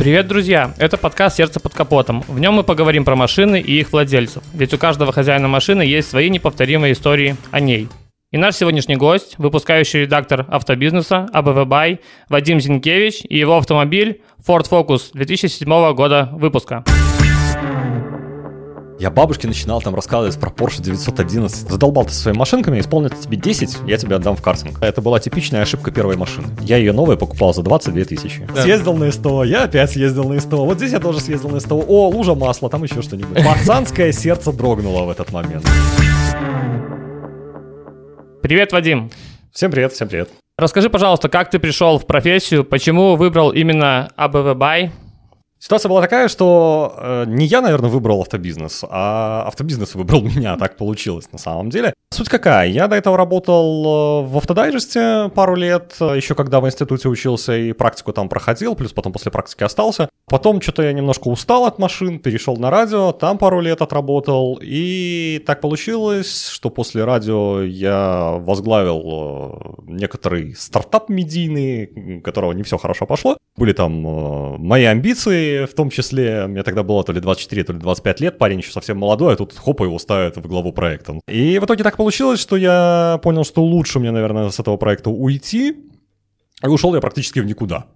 Привет, друзья! Это подкаст «Сердце под капотом». В нем мы поговорим про машины и их владельцев. Ведь у каждого хозяина машины есть свои неповторимые истории о ней. И наш сегодняшний гость, выпускающий редактор автобизнеса АБВ Бай Вадим Зинкевич и его автомобиль Ford Focus 2007 года выпуска. Я бабушке начинал там рассказывать про Porsche 911. Задолбал ты со своими машинками, исполнит тебе 10, я тебе отдам в картинг. Это была типичная ошибка первой машины. Я ее новая покупал за 22 тысячи. Да. Съездил на СТО, я опять съездил на СТО. Вот здесь я тоже съездил на СТО. О, лужа масла, там еще что-нибудь. Пацанское сердце дрогнуло в этот момент. Привет, Вадим. Всем привет, всем привет. Расскажи, пожалуйста, как ты пришел в профессию, почему выбрал именно АБВ Бай, Ситуация была такая, что э, не я, наверное, выбрал автобизнес, а автобизнес выбрал меня, так получилось на самом деле. Суть какая? Я до этого работал э, в автодайджесте пару лет, э, еще когда в институте учился и практику там проходил, плюс потом после практики остался. Потом что-то я немножко устал от машин, перешел на радио, там пару лет отработал. И так получилось, что после радио я возглавил э, некоторый стартап медийный, которого не все хорошо пошло. Были там мои амбиции, в том числе, мне тогда было то ли 24, то ли 25 лет, парень еще совсем молодой, а тут хопа его ставят в главу проекта. И в итоге так получилось, что я понял, что лучше мне, наверное, с этого проекта уйти, и ушел я практически в никуда.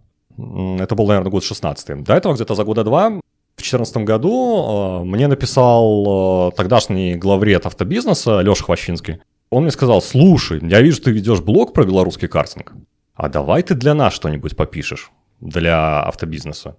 Это был, наверное, год 16 До этого где-то за года два в 2014 году э, мне написал э, тогдашний главред автобизнеса Леша Хвощинский. Он мне сказал, слушай, я вижу, ты ведешь блог про белорусский картинг, а давай ты для нас что-нибудь попишешь, для автобизнеса.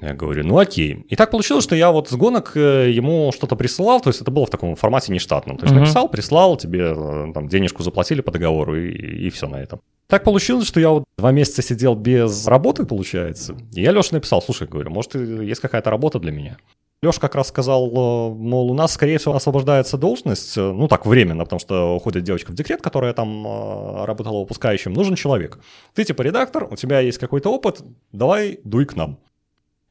Я говорю, ну окей. И так получилось, что я вот с гонок э, ему что-то присылал, то есть это было в таком формате нештатном. То есть mm-hmm. написал, прислал, тебе э, там денежку заплатили по договору и, и все на этом. Так получилось, что я вот два месяца сидел без работы, получается. И я Леше написал, слушай, говорю, может, есть какая-то работа для меня? Леша как раз сказал, э, мол, у нас, скорее всего, освобождается должность, ну так, временно, потому что уходит девочка в декрет, которая там работала выпускающим, нужен человек. Ты типа редактор, у тебя есть какой-то опыт, давай дуй к нам.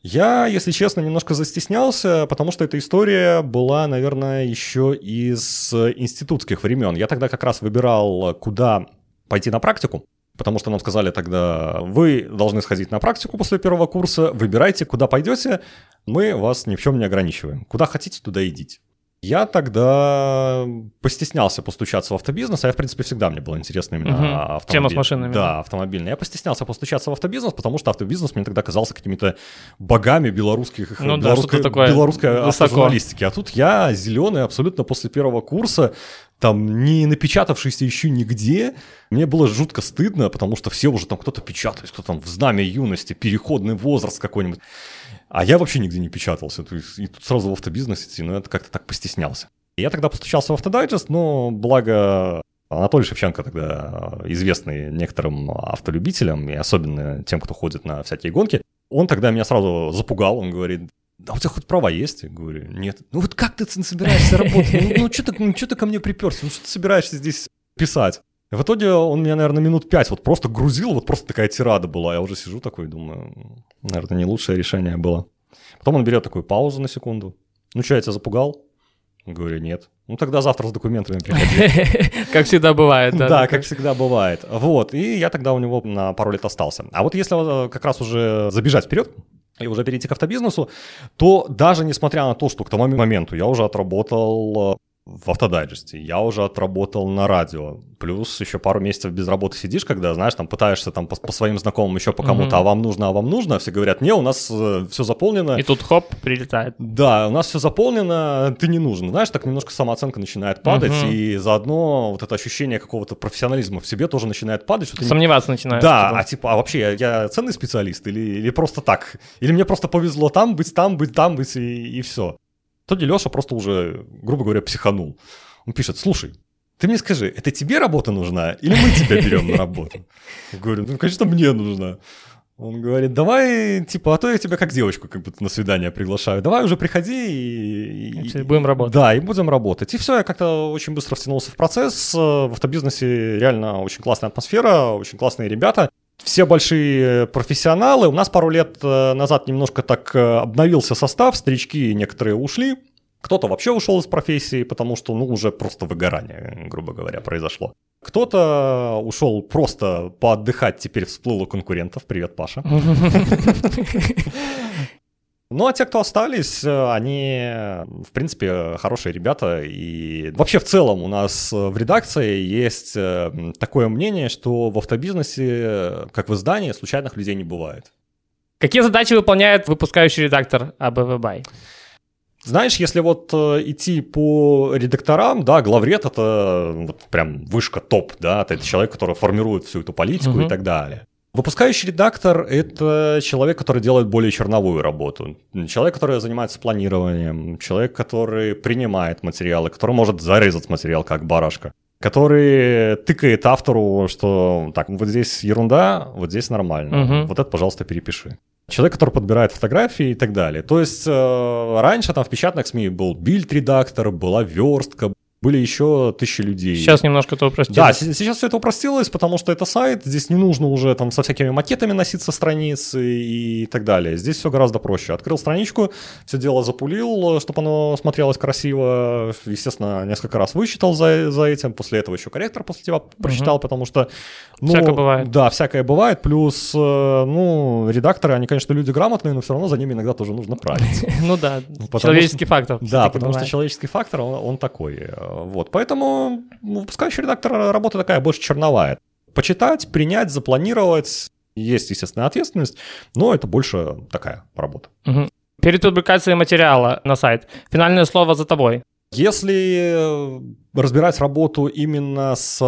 Я, если честно, немножко застеснялся, потому что эта история была, наверное, еще из институтских времен. Я тогда как раз выбирал, куда пойти на практику, потому что нам сказали тогда, вы должны сходить на практику после первого курса, выбирайте, куда пойдете, мы вас ни в чем не ограничиваем. Куда хотите, туда идите. Я тогда постеснялся постучаться в автобизнес, а я, в принципе, всегда мне было интересно именно угу. автомобиль. Тема с машинами. Да, автомобильный. Я постеснялся постучаться в автобизнес, потому что автобизнес мне тогда казался какими-то богами белорусских, ну, белорусской, да, такое белорусской автожурналистики. А тут я зеленый абсолютно после первого курса, там не напечатавшийся еще нигде. Мне было жутко стыдно, потому что все уже там кто-то печатает, кто там в знамя юности, переходный возраст какой-нибудь. А я вообще нигде не печатался. То есть, и тут сразу в автобизнес идти, но это как-то так постеснялся. Я тогда постучался в Автодайджест, но благо Анатолий Шевченко тогда известный некоторым автолюбителям, и особенно тем, кто ходит на всякие гонки, он тогда меня сразу запугал, он говорит, а у тебя хоть права есть? Я говорю, нет. Ну вот как ты собираешься работать? Ну, ну что ты, ну, ты ко мне приперся? Ну что ты собираешься здесь писать? В итоге он меня, наверное, минут пять вот просто грузил, вот просто такая тирада была. Я уже сижу такой, думаю, наверное, не лучшее решение было. Потом он берет такую паузу на секунду. Ну что, я тебя запугал? Говорю, нет. Ну тогда завтра с документами приходи. Как всегда бывает, да? Да, как всегда бывает. Вот, и я тогда у него на пару лет остался. А вот если как раз уже забежать вперед, и уже перейти к автобизнесу, то даже несмотря на то, что к тому моменту я уже отработал в автодайджесте, я уже отработал на радио, плюс еще пару месяцев без работы сидишь, когда, знаешь, там пытаешься там по, по своим знакомым еще по кому-то, mm-hmm. а вам нужно, а вам нужно, все говорят, не, у нас э, все заполнено. И тут хоп, прилетает. Да, у нас все заполнено, ты не нужен. Знаешь, так немножко самооценка начинает падать, mm-hmm. и заодно вот это ощущение какого-то профессионализма в себе тоже начинает падать. Что Сомневаться не... начинаешь. Да, типа. а типа, а вообще я, я ценный специалист или, или просто так? Или мне просто повезло там быть, там быть, там быть и, и все? То Леша просто уже, грубо говоря, психанул. Он пишет, слушай, ты мне скажи, это тебе работа нужна или мы тебя берем на работу? Я говорю, ну, конечно, мне нужна. Он говорит, давай, типа, а то я тебя как девочку как будто на свидание приглашаю. Давай уже приходи и... и будем работать. Да, и будем работать. И все, я как-то очень быстро втянулся в процесс. В автобизнесе реально очень классная атмосфера, очень классные ребята. Все большие профессионалы. У нас пару лет э, назад немножко так э, обновился состав, старички некоторые ушли. Кто-то вообще ушел из профессии, потому что, ну, уже просто выгорание, грубо говоря, произошло. Кто-то ушел просто поотдыхать, теперь всплыл у конкурентов. Привет, Паша. Ну, а те, кто остались, они, в принципе, хорошие ребята. И вообще, в целом, у нас в редакции есть э, такое мнение, что в автобизнесе, как в издании, случайных людей не бывает. Какие задачи выполняет выпускающий редактор АБВ Бай? Знаешь, если вот э, идти по редакторам, да, главред это вот прям вышка топ, да, это человек, который формирует всю эту политику uh-huh. и так далее. Выпускающий редактор — это человек, который делает более черновую работу. Человек, который занимается планированием, человек, который принимает материалы, который может зарезать материал как барашка, который тыкает автору, что так, вот здесь ерунда, вот здесь нормально, угу. вот это, пожалуйста, перепиши. Человек, который подбирает фотографии и так далее. То есть э, раньше там в печатных СМИ был бильд-редактор, была верстка, были еще тысячи людей. Сейчас немножко это упростилось. Да, сейчас все это упростилось, потому что это сайт, здесь не нужно уже там со всякими макетами носиться страниц и так далее. Здесь все гораздо проще. Открыл страничку, все дело запулил, чтобы оно смотрелось красиво. Естественно, несколько раз высчитал за, за этим. После этого еще корректор после тебя прочитал, угу. потому что... Ну, всякое бывает. Да, всякое бывает. Плюс, э, ну, редакторы, они, конечно, люди грамотные, но все равно за ними иногда тоже нужно править. Ну да, человеческий фактор. Да, потому что человеческий фактор, он такой вот, поэтому ну, выпускающий редактор работа такая больше черновая. Почитать, принять, запланировать, есть, естественно, ответственность, но это больше такая работа. Угу. Перед публикацией материала на сайт, финальное слово за тобой. Если разбирать работу именно с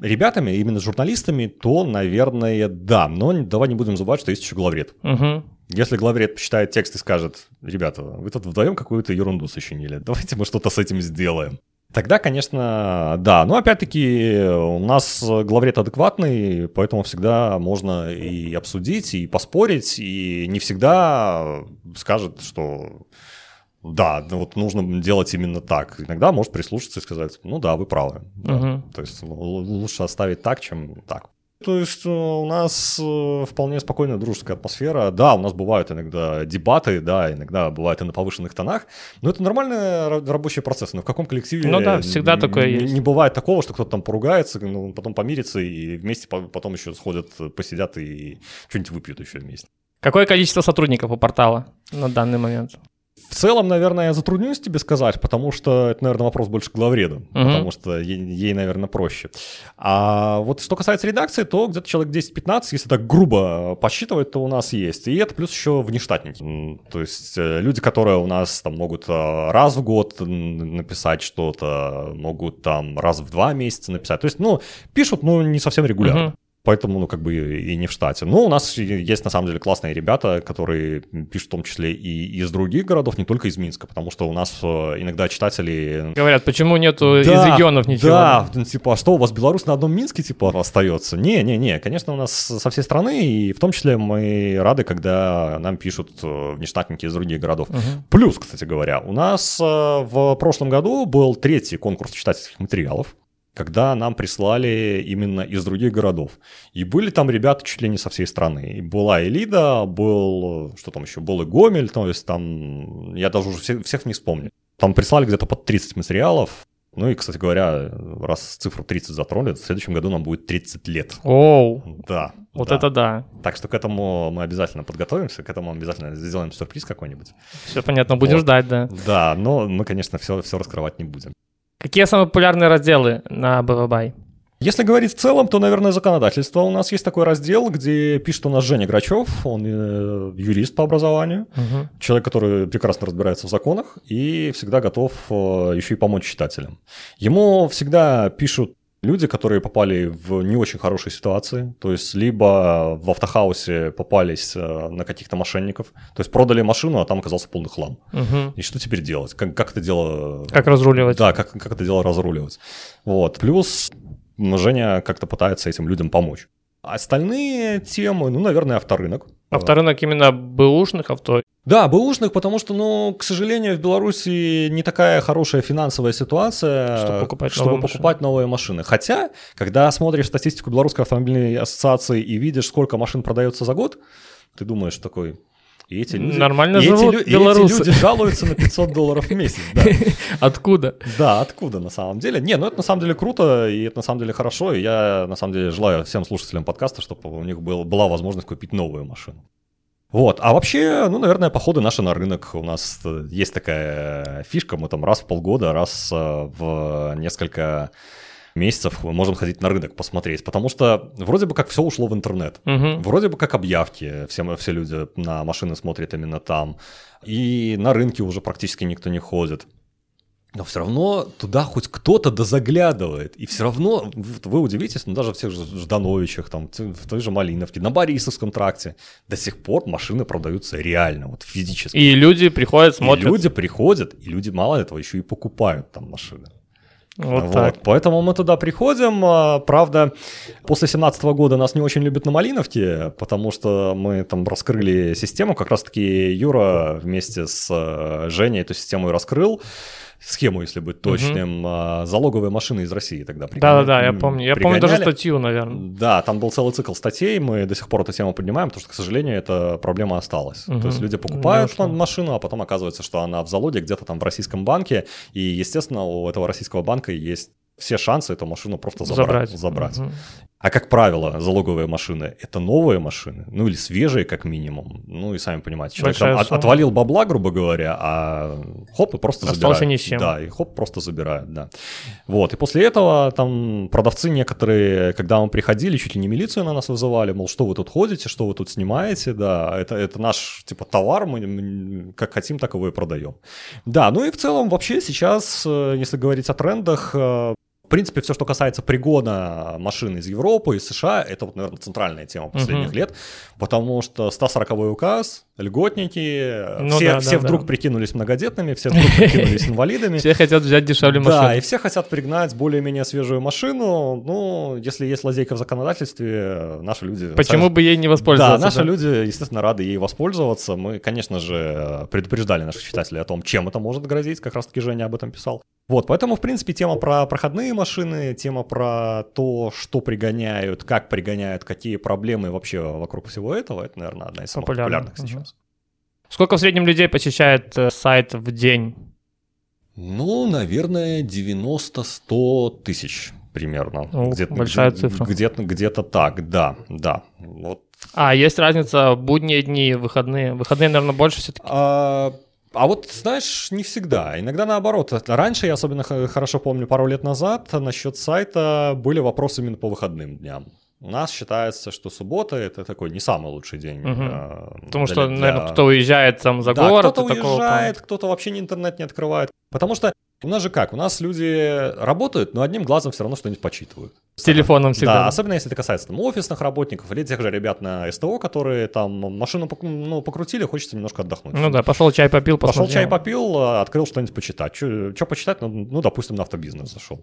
ребятами, именно с журналистами, то, наверное, да. Но давай не будем забывать, что есть еще главред. Угу. Если главред почитает текст и скажет, ребята, вы тут вдвоем какую-то ерунду сочинили, давайте мы что-то с этим сделаем. Тогда, конечно, да. Но опять-таки у нас главред адекватный, поэтому всегда можно и обсудить, и поспорить, и не всегда скажет, что да, вот нужно делать именно так. Иногда может прислушаться и сказать, ну да, вы правы. Да. Угу. То есть лучше оставить так, чем так. То есть э, у нас э, вполне спокойная дружеская атмосфера. Да, у нас бывают иногда дебаты, да, иногда бывает и на повышенных тонах, но это нормальный рабочий процесс. Но в каком коллективе ну да, всегда такое не, есть. не бывает такого, что кто-то там поругается, ну, потом помирится и вместе потом еще сходят, посидят и что-нибудь выпьют еще вместе. Какое количество сотрудников у портала на данный момент? В целом, наверное, я затруднюсь тебе сказать, потому что это, наверное, вопрос больше к главреду, угу. потому что ей, ей, наверное, проще. А вот что касается редакции, то где-то человек 10-15, если так грубо посчитывать, то у нас есть. И это плюс еще внештатники. То есть э, люди, которые у нас там могут э, раз в год написать что-то, могут там раз в два месяца написать. То есть, ну, пишут, но не совсем регулярно. Угу. Поэтому, ну, как бы и не в штате. Но у нас есть, на самом деле, классные ребята, которые пишут в том числе и из других городов, не только из Минска, потому что у нас э, иногда читатели... Говорят, почему нету да, из регионов ничего? Да, типа, а что, у вас Беларусь на одном Минске, типа, остается? Не-не-не, конечно, у нас со всей страны, и в том числе мы рады, когда нам пишут э, внештатники из других городов. Угу. Плюс, кстати говоря, у нас э, в прошлом году был третий конкурс читательских материалов, когда нам прислали именно из других городов. И были там ребята чуть ли не со всей страны. И была Элида, был, что там еще, был и Гомель, то есть там, я даже уже всех, всех не вспомню. Там прислали где-то под 30 материалов. Ну и, кстати говоря, раз цифру 30 затронули, в следующем году нам будет 30 лет. Оу! Да. Вот да. это да. Так что к этому мы обязательно подготовимся, к этому обязательно сделаем сюрприз какой-нибудь. Все понятно, будем вот. ждать, да. Да, но мы, конечно, все, все раскрывать не будем. Какие самые популярные разделы на БВБай? Если говорить в целом, то, наверное, законодательство. У нас есть такой раздел, где пишет у нас Женя Грачев, он э, юрист по образованию, угу. человек, который прекрасно разбирается в законах и всегда готов э, еще и помочь читателям. Ему всегда пишут люди, которые попали в не очень хорошие ситуации, то есть либо в автохаусе попались э, на каких-то мошенников, то есть продали машину, а там оказался полный хлам. Угу. И что теперь делать? Как, как это дело... Как разруливать? Да, как, как это дело разруливать. Вот. Плюс Женя как-то пытается этим людям помочь. Остальные темы, ну, наверное, авторынок. Авторынок именно бэушных авто? Да, бэушных, потому что, ну, к сожалению, в Беларуси не такая хорошая финансовая ситуация, чтобы покупать, чтобы новые, покупать машины. новые машины. Хотя, когда смотришь статистику Белорусской автомобильной ассоциации и видишь, сколько машин продается за год, ты думаешь такой, И эти люди, Нормально и живут эти, лю- и белорусы. эти люди жалуются на 500 долларов в месяц. Да. Откуда? да, откуда на самом деле? Не, ну это на самом деле круто, и это на самом деле хорошо. И я на самом деле желаю всем слушателям подкаста, чтобы у них был, была возможность купить новую машину. Вот, а вообще, ну, наверное, походы наши на рынок. У нас э, есть такая фишка, мы там раз в полгода, раз э, в несколько месяцев мы можем ходить на рынок посмотреть, потому что вроде бы как все ушло в интернет. Мгм. Вроде бы как объявки, все, все люди на машины смотрят именно там. И на рынке уже практически никто не ходит. Но все равно туда хоть кто-то дозаглядывает. И все равно, вы удивитесь, но даже в тех же Ждановичах, там, в той же Малиновке, на Борисовском тракте до сих пор машины продаются реально, вот физически. И люди приходят, И смотрят. люди приходят, и люди мало этого еще и покупают там машины. Вот так. Поэтому мы туда приходим. А, Правда, после 2017 года нас не очень любят на Малиновке, потому что мы там раскрыли систему. Как раз-таки Юра вместе с э, Женей эту систему и раскрыл. Схему, если быть точным. А, Залоговые машины из России тогда пригоня- Да-да-да, я помню. Я помню даже пригоняли. статью, наверное. Да, там был целый цикл статей, мы до сих пор эту тему поднимаем, потому что, к сожалению, эта проблема осталась. Мгм. То есть люди покупают ма- машину, а потом оказывается, что она в залоге где-то там в российском банке, и, естественно, у этого российского банка есть все шансы эту машину просто забрать. забрать. Мгм. А как правило, залоговые машины — это новые машины, ну или свежие как минимум. Ну и сами понимаете, человек Большая там сумма. отвалил бабла, грубо говоря, а хоп, и просто Остался забирают. ни с чем. Да, и хоп, просто забирают, да. Вот, и после этого там продавцы некоторые, когда мы приходили, чуть ли не милицию на нас вызывали, мол, что вы тут ходите, что вы тут снимаете, да, это, это наш, типа, товар, мы как хотим, так его и продаем. Да, ну и в целом вообще сейчас, э, если говорить о трендах, э, принципе, все, что касается пригона машин из Европы, из США, это вот, наверное, центральная тема последних Мгм. лет, потому что 140 указ, льготники, Ну все, да, все да, вдруг да. прикинулись многодетными, все вдруг прикинулись инвалидами. Все хотят взять дешевле Да, машину. и все хотят пригнать более-менее свежую машину. Ну, если есть лазейка в законодательстве, наши люди... Почему бы ей не воспользоваться? Да, наши люди, естественно, рады ей воспользоваться. Мы, конечно же, предупреждали наших читателей о том, чем это может грозить. Как раз-таки Женя об этом писал. Вот, поэтому, в принципе, тема про проходные машины, тема про то, что пригоняют, как пригоняют, какие проблемы вообще вокруг всего этого, это, наверное, одна из самых Популярно. популярных сейчас. Сколько в среднем людей посещает э, сайт в день? Ну, наверное, 90-100 тысяч примерно. О, где-то, большая где- цифра. Где-то, где-то так, да, да. Вот. А, есть разница будние дни, выходные. Выходные, наверное, больше все-таки. А, а вот, знаешь, не всегда. Иногда наоборот. Раньше, я особенно хорошо помню, пару лет назад насчет сайта были вопросы именно по выходным дням. У нас считается, что суббота это такой не самый лучший день. Мгм. а, Потому для- что, для- наверное, кто уезжает там за да, город. кто-то и такого уезжает, кто-то вообще интернет не открывает. Потому что у нас же как, у нас люди работают, но одним глазом все равно что-нибудь почитывают. С телефоном всегда. Да, особенно если это касается там, офисных работников или тех же ребят на СТО, которые там машину ну, покрутили, хочется немножко отдохнуть. Ну да, пошел чай попил, Пошел посмотрел. чай попил, а, открыл что-нибудь почитать. Что почитать? Ну, ну, допустим, на автобизнес зашел.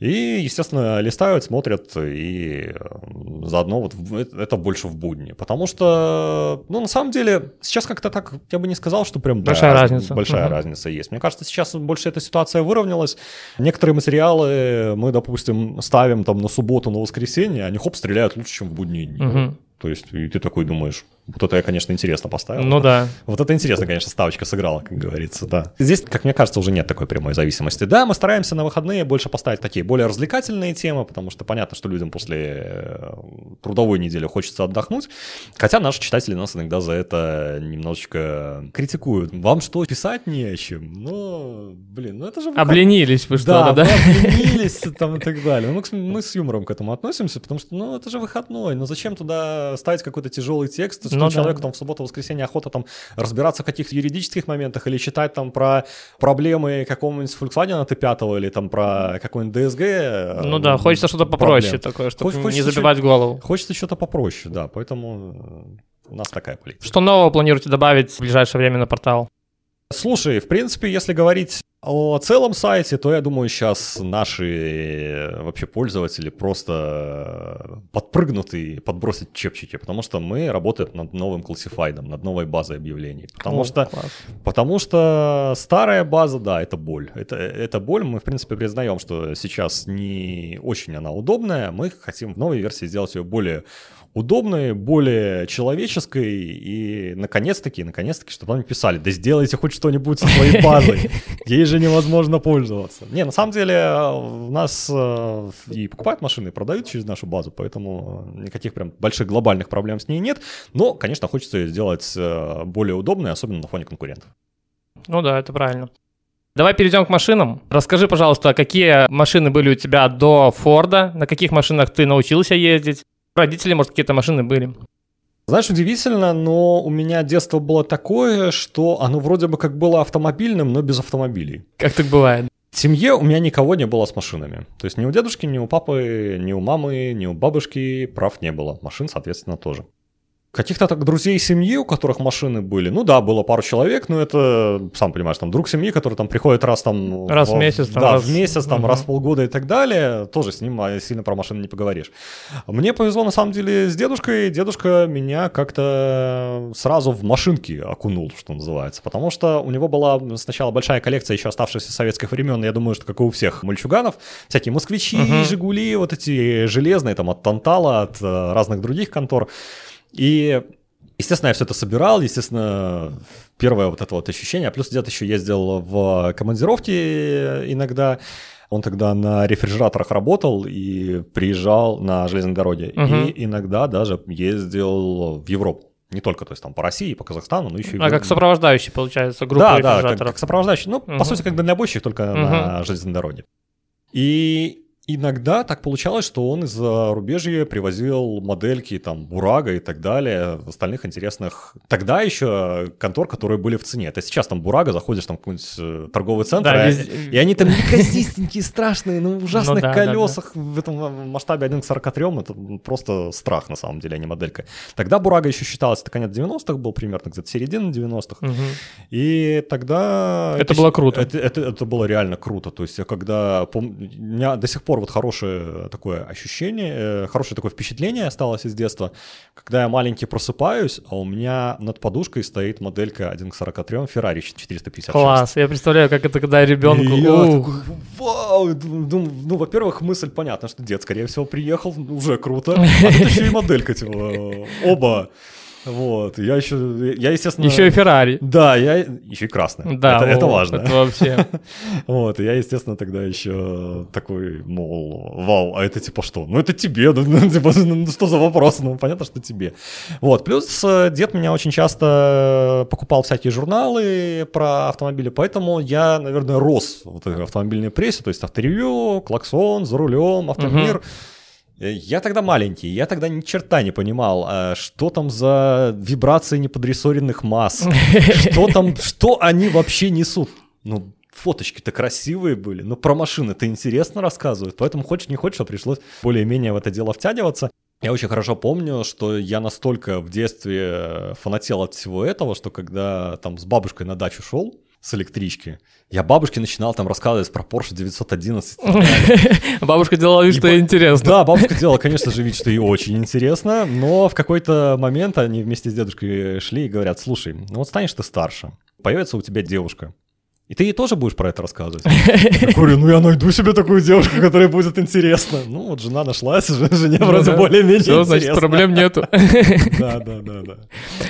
И, естественно, листают, смотрят, и э, заодно вот в- это больше в будни. Потому что, ну, на самом деле, сейчас как-то так, я бы не сказал, что прям... да, Большая раз- разница. Большая Мгм. разница есть. Мне кажется, сейчас больше эта ситуация выровнялась. Некоторые материалы мы, допустим, ставим там на субботу, на воскресенье, они хоп, стреляют лучше, чем в будние дни. Мгм. То есть, и ты такой думаешь, вот это я, конечно, интересно поставил. Ну да. Вот это интересно, конечно, ставочка сыграла, как говорится, да. Здесь, как мне кажется, уже нет такой прямой зависимости. Да, мы стараемся на выходные больше поставить такие более развлекательные темы, потому что понятно, что людям после э, трудовой недели хочется отдохнуть. Хотя наши читатели нас иногда за это немножечко критикуют. Вам что, писать не о чем? Ну, блин, ну это же... Обленились вы что-то, да? да, обленились там и так далее. Ну, мы, с юмором к этому относимся, потому что, ну, это же выходной. Ну, зачем туда ставить какой-то тяжелый текст, что Ну да. человеку там в субботу-воскресенье охота там разбираться в каких-то юридических моментах или читать там про проблемы какого-нибудь Volkswagen Т5 или там про какой-нибудь DSG. э, Ну да, хочется что-то попроще проблем. такое, чтобы Хоч- не хочется забивать голову. Хочется что-то попроще, да, поэтому у нас такая политика. Что нового планируете добавить в ближайшее время на портал? Слушай, в принципе, если говорить о целом сайте, то я думаю, сейчас наши вообще пользователи просто подпрыгнут и подбросят чепчики, потому что мы работаем над новым классифайдом, над новой базой объявлений. Потому, О, что, потому что старая база, да, это боль. Это, это боль, мы, в принципе, признаем, что сейчас не очень она удобная, мы хотим в новой версии сделать ее более удобной, более человеческой и наконец-таки, наконец-таки, чтобы они писали, да сделайте хоть что-нибудь со своей базой, ей же невозможно пользоваться. Не, на самом деле у нас э, и покупают машины, и продают через нашу базу, поэтому никаких прям больших глобальных проблем с ней нет, но, конечно, хочется ее сделать э, более удобной, особенно на фоне конкурентов. Ну да, это правильно. Давай перейдем к машинам. Расскажи, пожалуйста, какие машины были у тебя до Форда, на каких машинах ты научился ездить, родители, может, какие-то машины были. Знаешь, удивительно, но у меня детство было такое, что оно вроде бы как было автомобильным, но без автомобилей. Как так бывает? В семье у меня никого не было с машинами. То есть ни у дедушки, ни у папы, ни у мамы, ни у бабушки прав не было. Машин, соответственно, тоже. Каких-то так друзей семьи, у которых машины были, ну да, было пару человек, но это, сам понимаешь, там друг семьи, который там приходит раз там... Раз в, месяц. Там, да, раз... в месяц, там, угу. раз в полгода и так далее, тоже с ним а, сильно про машины не поговоришь. Мне повезло на самом деле с дедушкой, дедушка меня как-то сразу в машинки окунул, что называется, потому что у него была сначала большая коллекция еще оставшихся советских времен, я думаю, что как и у всех мальчуганов, всякие москвичи, угу. жигули, вот эти железные, там, от Тантала, от э, разных других контор, и, естественно, я все это собирал, естественно, первое вот это вот ощущение, а плюс где-то еще ездил в командировки иногда, он тогда на рефрижераторах работал и приезжал на железной дороге. Угу. И иногда даже ездил в Европу. Не только, то есть там по России, по Казахстану, но еще и... А как сопровождающий, получается, группа Да, да, как, как сопровождающий. Ну, угу. по сути, как дальнобойщик, только угу. на железной дороге. И Иногда так получалось, что он из-за рубежья привозил модельки, там, Бурага и так далее, остальных интересных. Тогда еще контор, которые были в цене. Это сейчас там Бурага, заходишь там в какой-нибудь э, торговый центр, да, и, и они там неказистенькие, страшные, на ужасных ну, да, колесах да, да. в этом масштабе 1 к 43, это просто страх на самом деле, а не моделька. Тогда Бурага еще считалась, это конец 90-х был примерно, где-то середина 90-х. Угу. И тогда... Это, это было круто. Это, это, это было реально круто. То есть я когда... Пом... Меня до сих пор пор вот хорошее такое ощущение, э, хорошее такое впечатление осталось из детства, когда я маленький просыпаюсь, а у меня над подушкой стоит моделька 1 к 43 Ferrari 456. Класс, я представляю, как это когда ребенку... И я такой, вау, ну, ну, во-первых, мысль понятна, что дед, скорее всего, приехал, уже круто, а тут еще и моделька, типа, оба. Вот, я еще, я, естественно... Еще и Феррари. Да, я еще и красный. Да, это, о, это важно. Это вообще. вот, я, естественно, тогда еще такой, мол, вау, а это типа что? Ну, это тебе, ну, ну типа, ну, что за вопрос? Ну, понятно, что тебе. Вот, плюс э, дед меня очень часто покупал всякие журналы про автомобили, поэтому я, наверное, рос в автомобильной прессе, то есть авторевью, клаксон, за рулем, автомир. Угу. Э, я тогда маленький, я тогда ни черта не понимал, а что там за вибрации неподрессоренных масс, что там, что они вообще несут. Ну, фоточки-то красивые были, но про машины-то интересно рассказывают, поэтому хочешь не хочешь, а пришлось более-менее в это дело втягиваться. Я очень хорошо помню, что я настолько в детстве фанател от всего этого, что когда там с бабушкой на дачу шел, с электрички. Я бабушке начинал там рассказывать про Porsche 911. Бабушка делала вид, что ей интересно. Да, бабушка делала, конечно же, вид, что ей очень интересно, но в какой-то момент они вместе с дедушкой шли и говорят, слушай, ну вот станешь ты старше, появится у тебя девушка, и ты ей тоже будешь про это рассказывать? Я говорю, ну я найду себе такую девушку, которая будет интересна. Ну вот жена нашлась, жене ну вроде более-менее Все, значит, проблем нету. Да, да, да, да.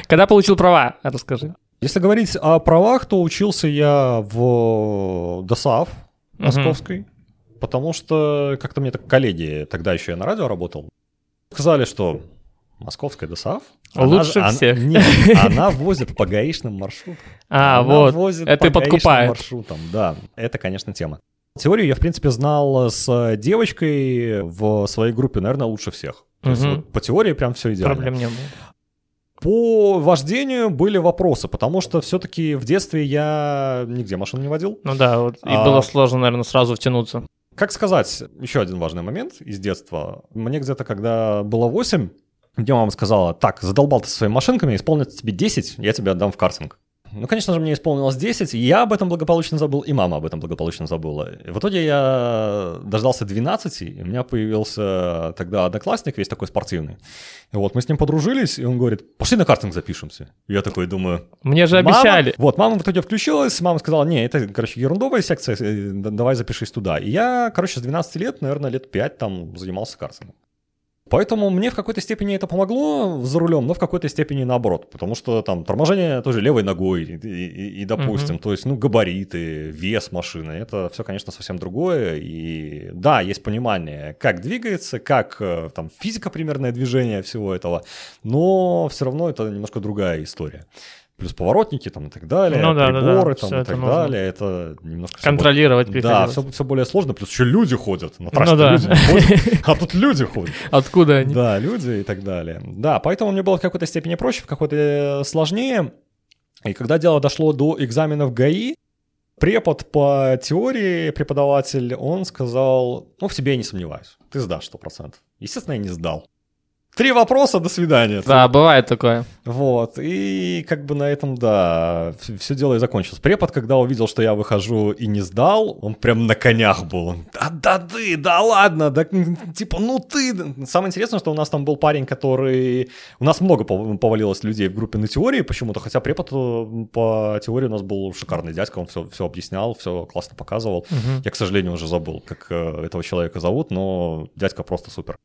Когда получил права, расскажи. Если говорить о правах, то учился я в ДОСАВ московской, угу. потому что как-то мне так коллеги, тогда еще я на радио работал, сказали, что московская ДОСАВ... Лучше она, всех. Она, нет, она возит по гаишным маршрутам. А, она вот, возит это по подкупает. маршрутам, да, это, конечно, тема. Теорию я, в принципе, знал с девочкой в своей группе, наверное, лучше всех. То угу. есть вот по теории прям все идеально. Проблем не было. По вождению были вопросы, потому что все-таки в детстве я нигде машину не водил. Ну да, вот, и а... было сложно, наверное, сразу втянуться. Как сказать, еще один важный момент из детства. Мне где-то, когда было 8, где мама сказала, так, задолбал ты своими машинками, исполнится тебе 10, я тебе отдам в картинг. Ну, конечно же, мне исполнилось 10, и я об этом благополучно забыл, и мама об этом благополучно забыла. И в итоге я дождался 12, и у меня появился тогда одноклассник, весь такой спортивный. И вот мы с ним подружились, и он говорит, пошли на картинг запишемся. И я такой думаю... Мне же «Мама?» обещали. Вот, мама в итоге включилась, мама сказала, не, это, короче, ерундовая секция, э, давай запишись туда. И я, короче, с 12 лет, наверное, лет 5 там занимался картингом. Поэтому мне в какой-то степени это помогло за рулем, но в какой-то степени наоборот, потому что там торможение тоже левой ногой и, и- и, допустим, то есть, ну, габариты, вес машины, это все, конечно, совсем другое. И да, есть понимание, как двигается, как э, там физика примерное движение всего этого, но все равно это немножко другая история. Плюс поворотники там и так далее, Ну да, да, да, приборы там всё и так нужно. далее, это немножко Контролировать более- Да, приходилось. все, более сложно, плюс еще люди ходят. На трассе Ну да. люди ходят, а тут люди ходят. Откуда они? Да, люди и так далее. Да, поэтому мне было в какой-то степени проще, в какой-то сложнее. И когда дело дошло до экзаменов ГАИ, препод по теории, преподаватель, он сказал, ну, в тебе я не сомневаюсь, ты сдашь 100%. Естественно, я не сдал. Три вопроса, до свидания. Да, бывает такое. Вот, и как бы на этом, да, все дело и закончилось. Препод, когда увидел, что я выхожу и не сдал, он прям на конях был. Да, да ты, да ладно, да типа, ну ты. Самое интересное, что у нас там был парень, который... У нас много пов- повалилось людей в группе на теории почему-то, хотя препод э, по теории у нас был шикарный дядька, он все, все объяснял, все классно показывал. Мгм. Я, к сожалению, уже забыл, как э, этого человека зовут, но дядька просто супер.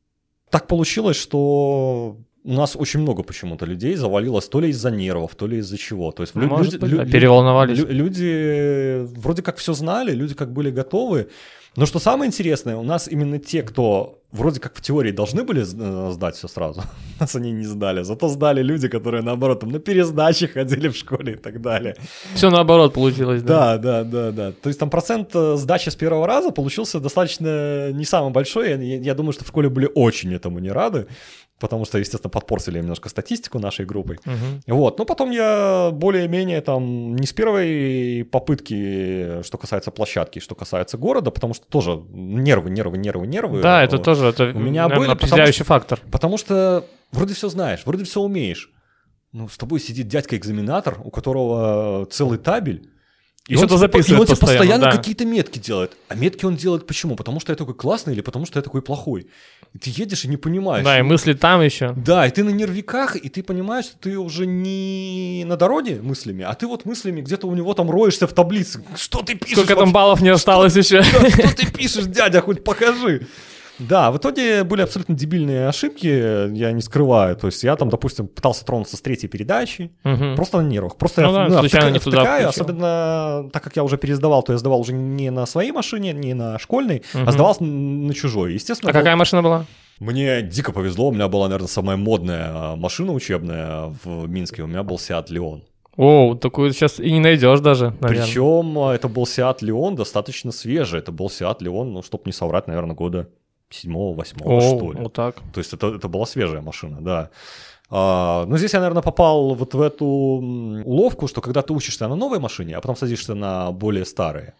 Так получилось, что у нас очень много почему-то людей завалилось то ли из-за нервов, то ли из-за чего. То есть лю- Может люди, быть, лю- да, лю- переволновались. лю- люди вроде как все знали, люди как были готовы. Но что самое интересное, у нас именно те, кто вроде как в теории должны были э, сдать все сразу, нас они не сдали. Зато сдали люди, которые наоборот там на пересдачи ходили в школе и так далее. Все наоборот получилось, да. Да, да, да, да. То есть там процент э, сдачи с первого раза получился достаточно не самый большой. Я, я думаю, что в школе были очень этому не рады, потому что, естественно, подпортили немножко статистику нашей группой. Мгм. Вот, но потом я более-менее там не с первой попытки, что касается площадки, что касается города, потому что тоже нервы, нервы, нервы, нервы. Да, это тоже это, У меня наверное, были, потому определяющий фактор. Потому что вроде все знаешь, вроде все умеешь. Ну, с тобой сидит дядька-экзаменатор, у которого целый табель. И что-то тебе- записывает и он тебе постоянно, постоянно да. какие-то метки делает. А метки он делает почему? Потому что я такой классный или потому что я такой плохой? И ты едешь и не понимаешь. Да, и мысли там еще. Да, и ты на нервиках, и ты понимаешь, что ты уже не на дороге мыслями, а ты вот мыслями где-то у него там роешься в таблице. Что ты пишешь? Сколько там вообще? баллов не осталось еще? Да, что ты пишешь, дядя, хоть покажи. Да, в итоге были абсолютно дебильные ошибки, я не скрываю. То есть я там, допустим, пытался тронуться с третьей передачи, Мгм. просто на нервах. Просто Ну я да, ну, случайно втыка- не втыкаю, особенно так как я уже пересдавал, то я сдавал уже не на своей машине, не на школьной, а Мгм. сдавал на чужой. Естественно, А был- какая машина была? мне дико повезло, у меня была, наверное, самая модная а, машина учебная в Минске, у меня был Seat Leon. О, такую сейчас и не найдешь даже, наверное. Причем а, это был Seat Leon достаточно свежий, это был Seat Leon, ну, чтобы не соврать, наверное, года седьмого, восьмого, что ли. вот так. То есть это, это была свежая машина, да. А, ну, здесь я, наверное, попал вот в эту уловку, что когда ты учишься на новой машине, а потом садишься на более старые,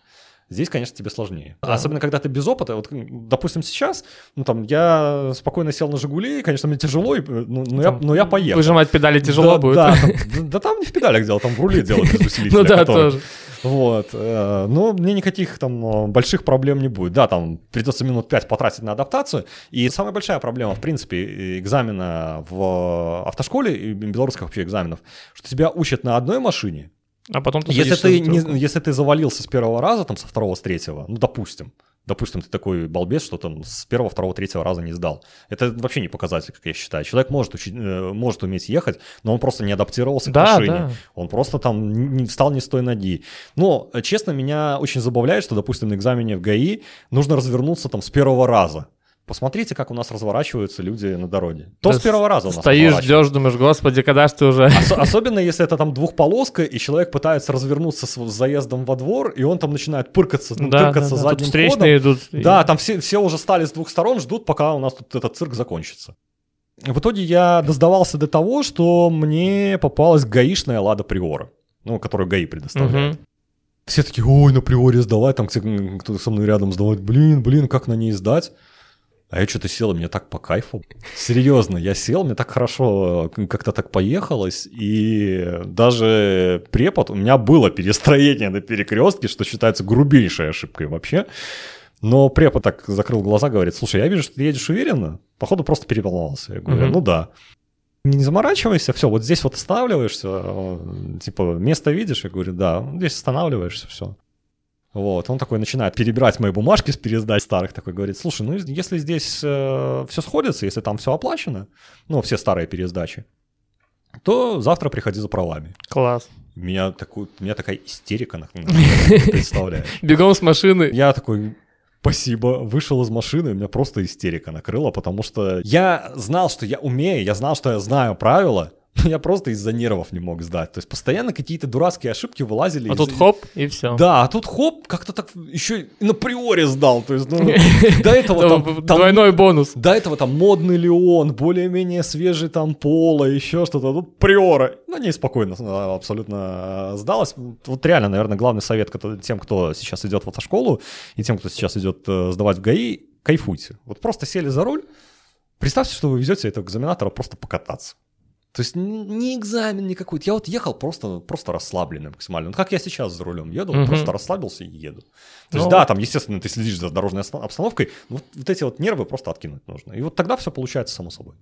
здесь, конечно, тебе сложнее. Да. Особенно, когда ты без опыта. Вот, допустим, сейчас, ну, там, я спокойно сел на «Жигули», конечно, мне тяжело, и, э, ну, но, я, но я поехал. Выжимать педали тяжело да, будет. Да, там, да, там не в педалях дело, там в руле дело без усилителя. Ну да, тоже. вот. э, Но мне никаких там э, больших проблем не будет. Да, там придется минут пять потратить на адаптацию. И самая большая проблема, в принципе, экзамена в автошколе и белорусских вообще экзаменов, что тебя учат на одной машине. А потом ты Если ты, не- если ты завалился с первого раза, там со второго, с третьего, ну, допустим, Допустим, ты такой балбес, что там с первого, второго, третьего раза не сдал. Это вообще не показатель, как я считаю. Человек может, учить, э, может уметь ехать, но он просто не адаптировался Да, к машине. да. Он просто там не встал не с той ноги. Но, э, честно, меня очень забавляет, что, допустим, на экзамене в ГАИ нужно развернуться там с первого раза. Посмотрите, как у нас разворачиваются люди на дороге. То Ты с первого раза у нас Стоишь, ждешь, думаешь, господи, когда ж ты уже... Ос- особенно если это там двухполоска, и человек пытается развернуться с, с заездом во двор, и он там начинает пыркаться, ну, Да, да, тыркаться да, тут задним встречные ходом. идут. Да, там все, все уже стали с двух сторон, ждут, пока у нас тут этот цирк закончится. В итоге я доздавался до того, что мне попалась гаишная Лада Приора, ну, которую ГАИ предоставляет. Мгм. Все такие, ой, на Приоре сдавать, там кто- кто-то со мной рядом сдавать, блин, блин, как на ней сдать? А я что-то сел, и мне так по кайфу. Серьезно, я сел, мне так хорошо э, как-то так поехалось, и даже препод, у меня было перестроение на перекрестке, что считается грубейшей ошибкой вообще. Но препод так закрыл глаза, говорит, слушай, я вижу, что ты едешь уверенно, походу просто переволновался. Я говорю, ну да. Не заморачивайся, все, вот здесь вот останавливаешься, э, типа место видишь, я говорю, да, здесь останавливаешься, все. Вот, он такой начинает перебирать мои бумажки с пересдач старых, такой говорит, слушай, ну если здесь э, все сходится, если там все оплачено, ну все старые пересдачи, то завтра приходи за правами. Класс. Меня, такой, меня такая истерика, представляешь. Бегом с машины. Я такой, спасибо, вышел из машины, меня просто истерика накрыла, потому что я знал, что я умею, я знал, что я знаю правила, я просто из-за нервов не мог сдать. То есть постоянно какие-то дурацкие ошибки вылазили. А из... тут хоп, и все. Да, а тут хоп, как-то так еще и на приоре сдал. То есть, ну, до этого там, Двойной бонус. До этого там модный Леон, более-менее свежий там Поло, еще что-то. Тут приора. Ну, не спокойно абсолютно сдалось. Вот реально, наверное, главный совет тем, кто сейчас идет в автошколу, и тем, кто сейчас идет э, сдавать в ГАИ, кайфуйте. Вот просто сели за руль, представьте, что вы везете этого экзаменатора просто покататься. То есть не экзамен никакой. Я вот ехал просто, просто расслабленный максимально. Ну, как я сейчас за рулем еду, угу. просто расслабился и еду. То есть, ну, да, там, естественно, ты следишь за дорожной обстановкой, но вот, вот эти вот нервы просто откинуть нужно. И вот тогда все получается само собой.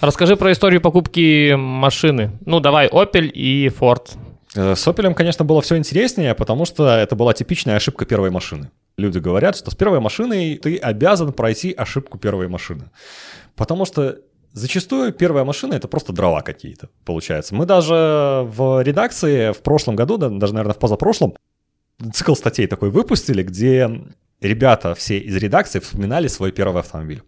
Расскажи про историю покупки машины. Ну, давай, Opel и Ford. Э, с Opel, конечно, было все интереснее, потому что это была типичная ошибка первой машины. Люди говорят, что с первой машиной ты обязан пройти ошибку первой машины. Потому что Зачастую первая машина это просто дрова какие-то, получается. Мы даже в редакции в прошлом году, даже, наверное, в позапрошлом, цикл статей такой выпустили, где ребята все из редакции вспоминали свой первый автомобиль.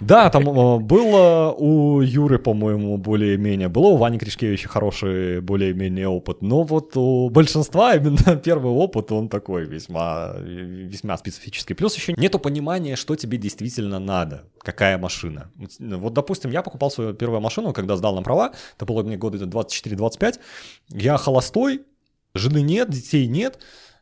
Да, там э, было у Юры, по-моему, более-менее, было у Вани Кришкевича хороший более-менее опыт, но вот у большинства именно первый опыт, он такой весьма, весьма специфический. Плюс еще нету понимания, что тебе действительно надо, какая машина. Вот, допустим, я покупал свою первую машину, когда сдал на права, это было мне годы 24-25, я холостой, жены нет, детей нет,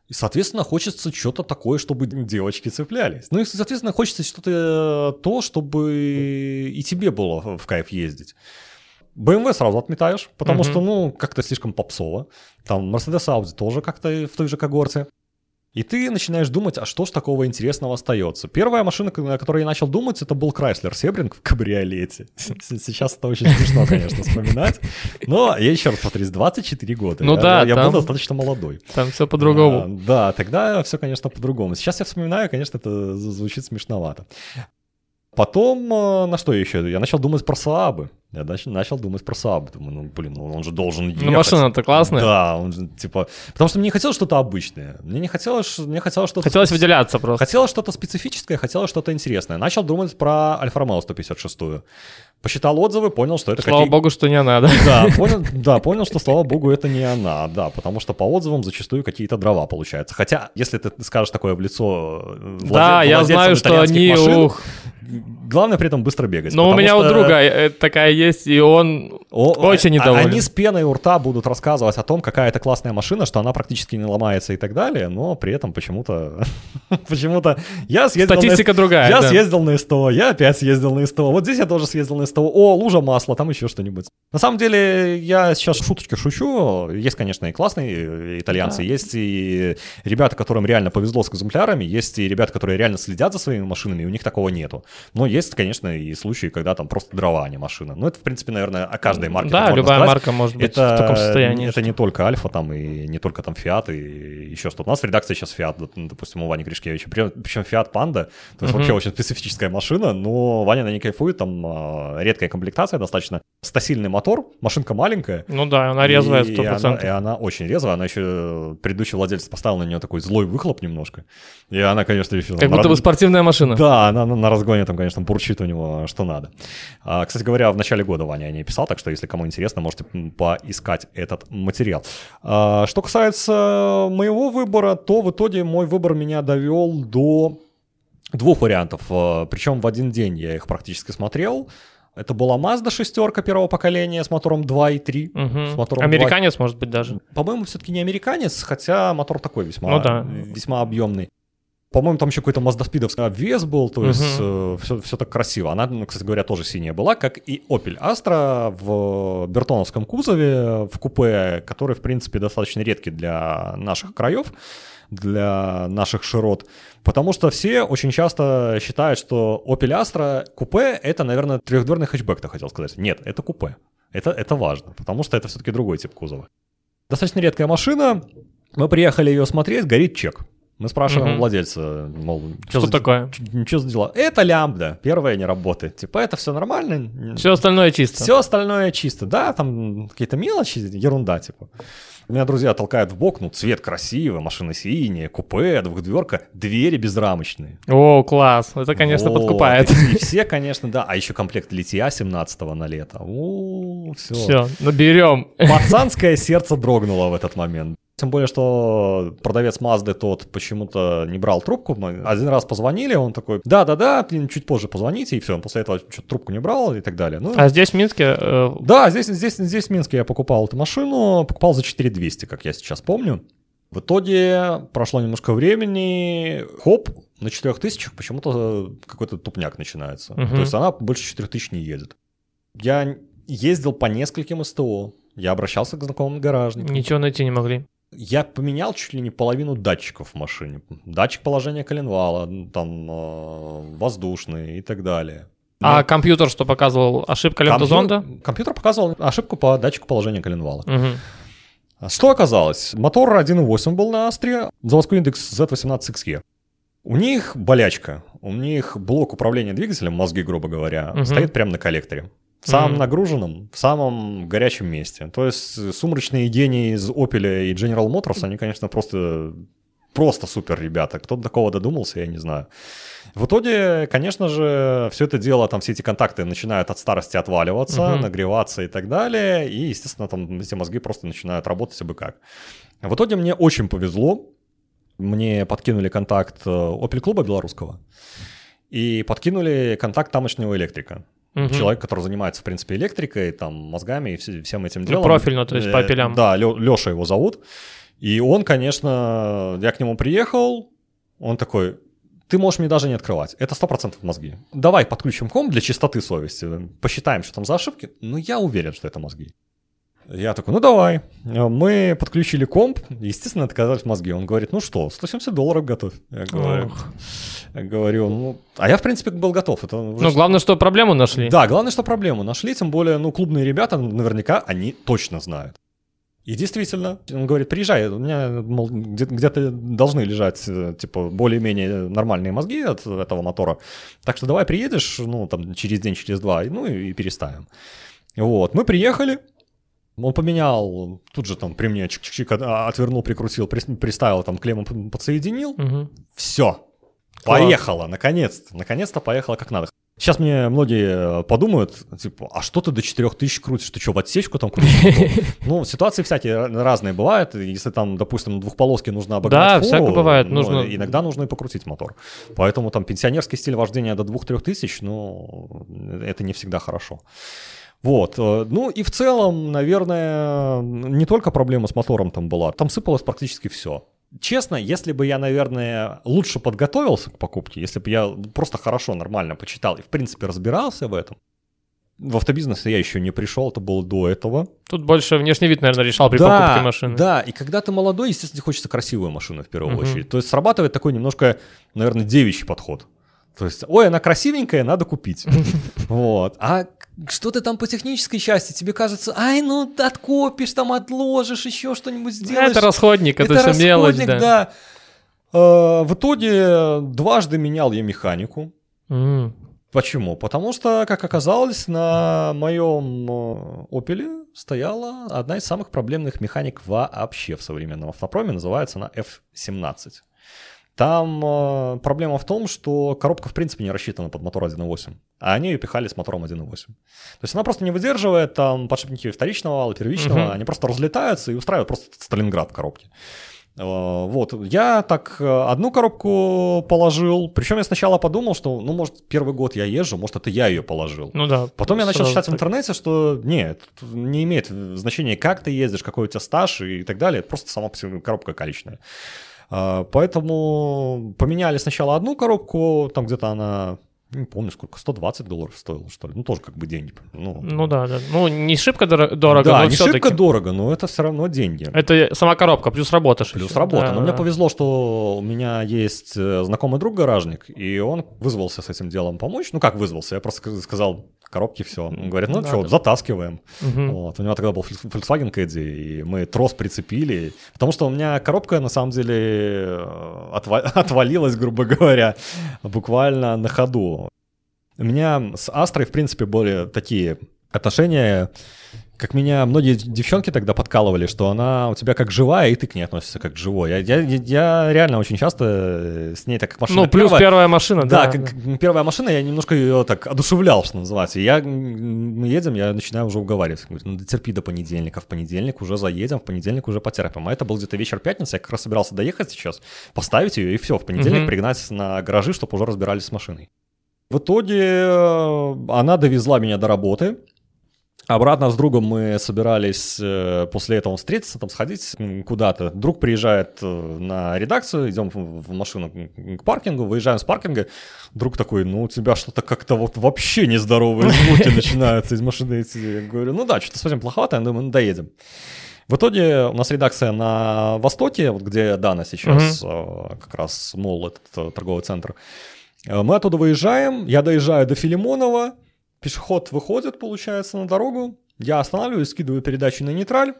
и, соответственно, хочется что-то такое, чтобы девочки цеплялись. Ну и, соответственно, хочется что-то э, то, чтобы и тебе было в кайф ездить. BMW сразу отметаешь, потому mm-hmm. что, ну, как-то слишком попсово. Там Mercedes Audi тоже как-то в той же когорте. И ты начинаешь думать, а что ж такого интересного остается? Первая машина, о которой я начал думать, это был Chrysler Себринг в кабриолете. Сейчас это очень смешно, конечно, вспоминать. Но я еще раз повторюсь, 24 года. Ну я, да, Я там, был достаточно молодой. Там все по-другому. А, да, тогда все, конечно, по-другому. Сейчас я вспоминаю, конечно, это звучит смешновато. Потом, э, на что еще? Я начал думать про Саабы. Я начал, начал думать про Сааб. Думаю, ну, блин, ну он же должен ну, ехать. Ну, машина-то классная. Да, он же, типа... Потому что мне не хотелось что-то обычное. Мне не хотелось... Мне хотелось что-то... Хотелось выделяться просто. Хотелось что-то специфическое, хотелось что-то интересное. Начал думать про Альфа Ромео 156 Посчитал отзывы, понял, что это Слава какие... богу, что не она, да? Да понял, да, понял, что, слава богу, это не она, да, потому что по отзывам зачастую какие-то дрова получаются. Хотя, если ты скажешь такое в лицо э, владе... Да, я знаю, что они... Машин, ух. Главное при этом быстро бегать. Но у меня что... у друга э, такая есть, и он о, очень а, недоволен. Они с пеной у рта будут рассказывать о том, какая это классная машина, что она практически не ломается и так далее, но при этом почему-то... почему-то я съездил Статистика на... другая, Я да. съездил на СТО, я опять съездил на СТО. Вот здесь я тоже съездил на СТО. О, лужа масла, там еще что-нибудь. На самом деле, я сейчас шуточки шучу. Есть, конечно, и классные итальянцы, да. есть и ребята, которым реально повезло с экземплярами, есть и ребята, которые реально следят за своими машинами, и у них такого нету. Но есть, конечно, и случаи, когда там просто дрова, а не машина. Но это, в принципе, наверное, о каждой марке. Да, любая сказать. марка может быть это, в таком состоянии. Это не только Альфа там, и не только там Фиат, и еще что-то. У нас в редакции сейчас Фиат, допустим, у Вани Гришкевича. Причем Фиат Панда, то есть вообще очень специфическая машина, но Ваня на ней кайфует, там а, редкая комплектация достаточно, стасильный мотор, машинка маленькая. Ну да, она резвая 100%. И она, и она очень резвая, она еще, предыдущий владелец поставил на нее такой злой выхлоп немножко. И она, конечно, еще... Как будто раз... бы спортивная машина. Да, она на, на разгоне там, конечно, бурчит у него что надо. А, кстати говоря, в начале года Ваня о ней писал, так что если кому интересно, можете поискать этот материал. А, что касается моего выбора, то в итоге мой выбор меня довел до двух вариантов. А, Причем в один день я их практически смотрел. Это была Mazda шестерка первого поколения с мотором 2.3. Угу. С мотором американец, 2... может быть, даже. По-моему, все-таки не американец, хотя мотор такой весьма, ну, да. весьма объемный. По-моему, там еще какой-то маздоспидовский обвес был, то есть э, все, все так красиво. Она, ну, кстати говоря, тоже синяя была, как и Opel Astra в бертоновском кузове, в купе, который, в принципе, достаточно редкий для наших краев, для наших широт. Потому что все очень часто считают, что Opel Astra купе — это, наверное, трехдверный хэтчбэк, ты хотел сказать. Нет, это купе. Это, это важно, потому что это все-таки другой тип кузова. Достаточно редкая машина. Мы приехали ее смотреть, горит чек. Мы спрашиваем угу. владельца, мол, что, что такое? Что за дела? Это лямбда, первая не работает. Типа, это все нормально. Все остальное чисто. Все остальное чисто, да, там какие-то мелочи, ерунда, типа. Меня друзья толкают в бок, ну, цвет красивый, машина синяя, купе, двухдверка, двери безрамочные. О, класс, это, конечно, вот. подкупает. И все, конечно, да, а еще комплект литья 17 на лето. О, все. Все, наберем. Пацанское сердце дрогнуло в этот момент. Тем более, что продавец Мазды тот почему-то не брал трубку. Мы один раз позвонили, он такой, да-да-да, чуть позже позвоните, и все. Он после этого что-то трубку не брал и так далее. Ну, а здесь в Минске? Э... Да, здесь, здесь, здесь в Минске я покупал эту машину, покупал за 4200, как я сейчас помню. В итоге прошло немножко времени, хоп, на 4000 почему-то какой-то тупняк начинается. Угу. То есть она больше 4000 не едет. Я ездил по нескольким СТО, я обращался к знакомым гаражникам. Ничего найти не могли. Я поменял чуть ли не половину датчиков в машине. Датчик положения коленвала, там э, воздушный и так далее. А Но... компьютер что показывал? Ошибка лентозонда? Компью... Компьютер показывал ошибку по датчику положения коленвала. Угу. Что оказалось? Мотор 1.8 был на Астре, заводской индекс Z18XE. У них болячка, у них блок управления двигателем, мозги, грубо говоря, угу. стоит прямо на коллекторе. В самом mm-hmm. нагруженном, в самом горячем месте. То есть сумрачные гении из Opel и General Motors, они, конечно, просто, просто супер ребята. Кто до такого додумался, я не знаю. В итоге, конечно же, все это дело, там все эти контакты начинают от старости отваливаться, mm-hmm. нагреваться и так далее. И, естественно, там эти мозги просто начинают работать абы как. В итоге мне очень повезло. Мне подкинули контакт э, Opel клуба белорусского. И подкинули контакт тамошнего электрика. Угу. Человек, который занимается, в принципе, электрикой, там, мозгами и всем этим делом. Ну, профильно, то есть по пилям. Да, Леша его зовут. И он, конечно, я к нему приехал, он такой, ты можешь мне даже не открывать. Это 100% мозги. Давай подключим ком для чистоты совести, посчитаем, что там за ошибки. Но я уверен, что это мозги. Я такой, ну давай. Мы подключили комп, естественно, это оказались мозги. Он говорит, ну что, 170 долларов готов. Я говорю, я говорю ну... А я, в принципе, был готов. Это, ну, главное, что проблему нашли. Да, главное, что проблему нашли, тем более, ну, клубные ребята, наверняка, они точно знают. И действительно, он говорит, приезжай, у меня, мол, где-то должны лежать, э, типа, более-менее нормальные мозги от этого мотора. Так что давай приедешь, ну, там, через день, через два, ну, и, и переставим. Вот, мы приехали, он поменял, тут же там при мне чик-чик а, отвернул, прикрутил, приставил, там клемму подсоединил. Угу. Все. Поехала, наконец-то. Наконец-то поехала как надо. Сейчас мне многие подумают, типа, а что ты до 4000 крутишь? Ты что, в отсечку там крутишь? Ну, ситуации всякие разные бывают. Если там, допустим, на двухполоске нужно обогнать Да, всякое бывает. Ну, нужно... Иногда нужно и покрутить мотор. Поэтому там пенсионерский стиль вождения до 2-3 тысяч, ну, это не всегда хорошо. Вот. Э, ну и в целом, наверное, не только проблема с мотором там была, там сыпалось практически все. Честно, если бы я, наверное, лучше подготовился к покупке, если бы я просто хорошо, нормально почитал и, в принципе, разбирался в этом, в автобизнес я еще не пришел, это было до этого. Тут больше внешний вид, наверное, решал при да, покупке машины. Да, и когда ты молодой, естественно, хочется красивую машину в первую uh-huh. очередь. То есть срабатывает такой немножко, наверное, девичий подход. То есть, ой, она красивенькая, надо купить. Вот. А что ты там по технической части, тебе кажется, ай, ну откопишь, там отложишь, еще что-нибудь сделаешь. Это расходник, это, это все мелочь, да. да. Э, в итоге дважды менял я механику. Mm. Почему? Потому что, как оказалось, на моем э, Opel стояла одна из самых проблемных механик вообще в современном автопроме, называется она F17. Там э, проблема в том, что коробка в принципе не рассчитана под мотор 1.8, а они ее пихали с мотором 1.8. То есть она просто не выдерживает там подшипники вторичного вала, первичного, угу. они просто разлетаются и устраивают просто Сталинград в коробке. Э, вот, я так э, одну коробку положил, причем я сначала подумал, что, ну, может, первый год я езжу, может, это я ее положил. Ну да. Потом я начал читать так. в интернете, что нет, не имеет значения, как ты ездишь, какой у тебя стаж и так далее, это просто сама коробка количественная. А, поэтому поменяли сначала одну коробку, там где-то она не помню сколько, 120 долларов стоило, что ли. Ну, тоже как бы деньги. Ну, ну да, да. Ну, не шибко дорого, да, но не шибко дорого, но это все равно деньги. Это сама коробка, плюс работа. Плюс еще. работа. Да. Но мне повезло, что у меня есть э, знакомый друг гаражник, и он вызвался с этим делом помочь. Ну, как вызвался? Я просто сказал, коробки, все. Он говорит, ну, да, что, да. затаскиваем. Угу. Вот. У него тогда был Volkswagen Caddy, и мы трос прицепили. Потому что у меня коробка, на самом деле, э, отва- отвалилась, грубо говоря, буквально на ходу. У меня с Астрой, в принципе, были такие отношения как меня многие девчонки тогда подкалывали, что она у тебя как живая, и ты к ней относишься как к живой. Я, я, я реально очень часто э, с ней так как машина Ну, плюс первая, первая машина, да. Да, как, первая машина, я немножко ее так одушевлял, что называется. И я, мы едем, я начинаю уже уговаривать. Говорю, ну, терпи до понедельника, в понедельник уже заедем, в понедельник уже потерпим. А это был где-то вечер пятницы, я как раз собирался доехать сейчас, поставить ее, и все, в понедельник mm-hmm. пригнать на гаражи, чтобы уже разбирались с машиной. В итоге э, она довезла меня до работы, Обратно с другом мы собирались э, после этого встретиться, там сходить куда-то. Друг приезжает э, на редакцию, идем в машину к паркингу, выезжаем с паркинга. Друг такой, ну у тебя что-то как-то вот вообще нездоровые звуки начинаются из машины идти. Я говорю, ну да, что-то совсем плоховато, я думаю, ну доедем. В итоге у нас редакция на Востоке, вот где Дана сейчас, mm как раз мол, этот торговый центр. Мы оттуда выезжаем, я доезжаю до Филимонова, Пешеход выходит, получается, на дорогу. Я останавливаюсь, скидываю передачу на нейтраль,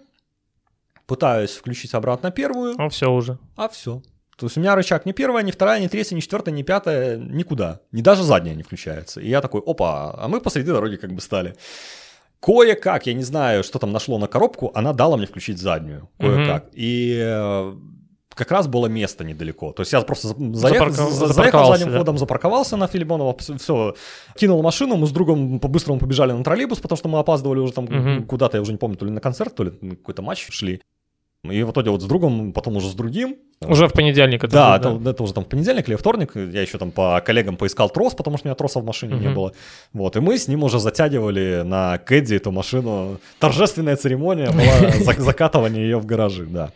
пытаюсь включить обратно первую. А все уже. А все. То есть у меня рычаг ни первая, ни вторая, ни третья, ни четвертая, ни пятая, никуда. Ни даже задняя не включается. И я такой, опа, а мы посреди дороги как бы стали. Кое-как, я не знаю, что там нашло на коробку, она дала мне включить заднюю. Кое-как. Угу. И э, как раз было место недалеко. То есть я просто заехал, Запарков... заехал задним да. ходом, запарковался на Филимонова, все, кинул машину, мы с другом по-быстрому побежали на троллейбус, потому что мы опаздывали уже там угу. куда-то, я уже не помню, то ли на концерт, то ли на какой-то матч шли. И в итоге вот с другом, потом уже с другим. Уже в понедельник это Да, был, да? Это, это уже там в понедельник или вторник. Я еще там по коллегам поискал трос, потому что у меня троса в машине uh-huh. не было. Вот, и мы с ним уже затягивали на Кэдди эту машину. Торжественная церемония была закатывание ее в гаражи, да.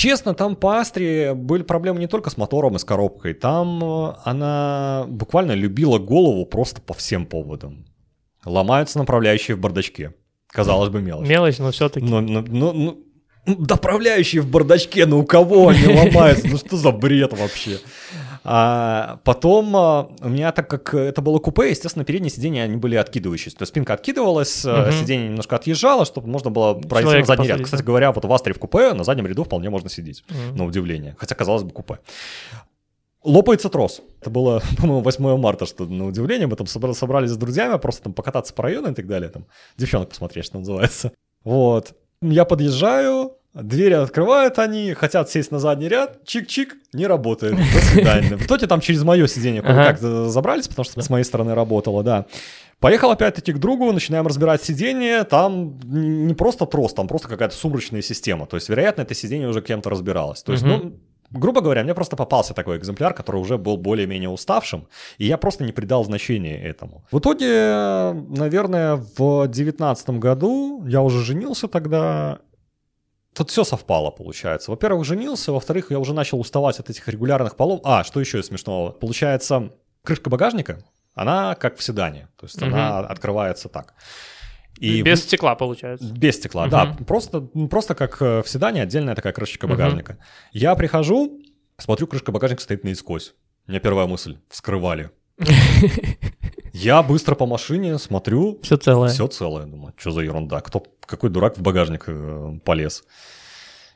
Честно, там по Астре были проблемы не только с мотором и с коробкой. Там э, она буквально любила голову просто по всем поводам. Ломаются направляющие в бардачке. Казалось бы, мелочь. Мелочь, но все-таки. Но, но, но, но, направляющие в бардачке, ну у кого они ломаются? Ну что за бред вообще? А потом а, у меня, так как это было купе, естественно, передние сиденья, они были откидывающиеся. То есть спинка откидывалась, угу. сиденье немножко отъезжало, чтобы можно было пройти на задний ряд. Кстати говоря, вот в Астре в купе на заднем ряду вполне можно сидеть, угу. на удивление. Хотя, казалось бы, купе. Лопается трос. Это было, по-моему, 8 марта, что на удивление. Мы там собрались с друзьями, просто там покататься по району и так далее. Там девчонок посмотреть, что называется. Вот. Я подъезжаю, Двери открывают они, хотят сесть на задний ряд, чик-чик, не работает. До свидания. В итоге там через мое сиденье кое-как забрались, потому что с моей стороны работало, да. Поехал опять-таки к другу, начинаем разбирать сиденье, там не просто трос, там просто какая-то сумрачная система. То есть, вероятно, это сиденье уже кем-то разбиралось. То есть, ну, грубо говоря, мне просто попался такой экземпляр, который уже был более-менее уставшим, и я просто не придал значения этому. В итоге, наверное, в девятнадцатом году я уже женился тогда, Тут все совпало, получается. Во-первых, женился, во-вторых, я уже начал уставать от этих регулярных полом. А, что еще смешного? Получается, крышка багажника, она как в седане, то есть угу. она открывается так. И без стекла, получается. Без стекла, угу. да. Просто, просто как э, в седане отдельная такая крышечка багажника. Угу. Я прихожу, смотрю, крышка багажника стоит наискось. У меня первая мысль — вскрывали. Я быстро по машине смотрю. Все целое. Все целое. Думаю, что за ерунда? Кто, какой дурак в багажник э, полез?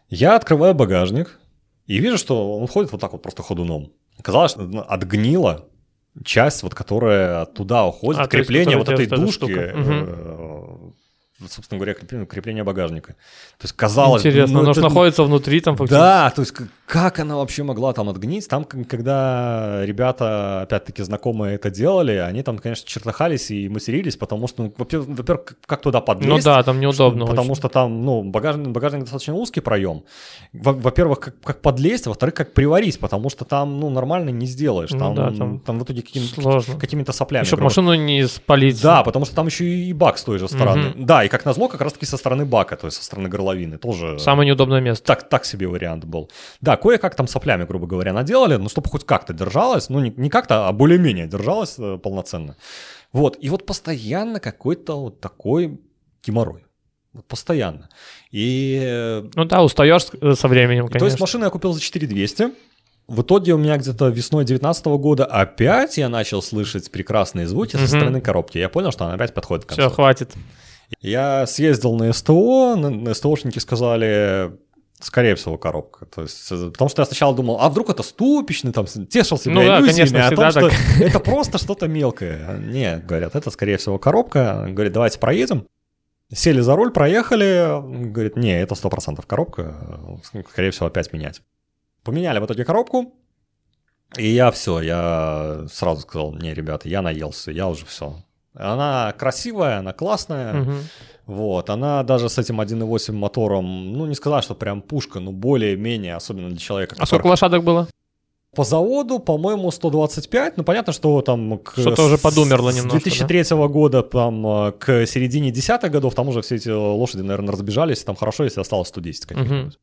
Я открываю багажник и вижу, что он ходит вот так вот просто ходуном. Казалось, что ну, отгнила часть, вот которая туда уходит, а, крепление есть, вот этой душки. Угу собственно говоря, крепление, крепление багажника. То есть казалось... Интересно, ну, оно это... находится внутри там фактически. Да, то есть как она вообще могла там отгнить? Там, когда ребята, опять-таки, знакомые это делали, они там, конечно, чертахались и матерились, потому что, ну, во-первых, как туда подлезть? Ну да, там неудобно Потому очень. что там, ну, багажник, багажник достаточно узкий проем. Во-первых, как, как подлезть, во-вторых, как приварить, потому что там, ну, нормально не сделаешь. Ну, там, да, там, там в итоге каким, какими-то соплями. Чтобы машину не спалить. Да, потому что там еще и бак с той же стороны. Угу. Да, и как назло, как раз-таки со стороны бака, то есть со стороны горловины. Тоже Самое неудобное место. так, так себе вариант был. Да, кое-как там соплями, грубо говоря, наделали, ну, чтобы хоть как-то держалось, ну, не, не как-то, а более-менее держалось э, полноценно. Вот, и вот постоянно какой-то вот такой геморрой. Вот постоянно. И э, Ну да, устаешь э, со временем, и то есть конечно. машину я купил за 4200. В итоге у меня где-то весной 2019 года опять я начал слышать прекрасные звуки Мгм. со стороны коробки. Я понял, что она опять подходит к концу. Все, хватит. Я съездил на СТО, на, на СТОшники сказали, скорее всего, коробка. То есть, э, потому что я сначала думал, а вдруг это ступичный, там, тешил себя Ну да, конечно, о том, всегда что это просто что-то мелкое. Нет, говорят, это, скорее всего, коробка. Говорит, давайте проедем. Сели за руль, проехали. Говорит, не, это 100% коробка. Скорее всего, опять менять. Поменяли в итоге коробку. И я все, я сразу сказал, не, ребята, я наелся, я уже все. Она красивая, она классная. Мгм. Вот, она даже с этим 1.8 мотором, ну, не сказать, что прям пушка, но более-менее, особенно для человека, А сколько лошадок было? по заводу, по-моему, 125. Ну, понятно, что там к... Что-то уже подумерло с немножко, 2003 года там э, к середине десятых годов, там уже все эти лошади, наверное, разбежались. Там хорошо, если осталось 110 каких-нибудь.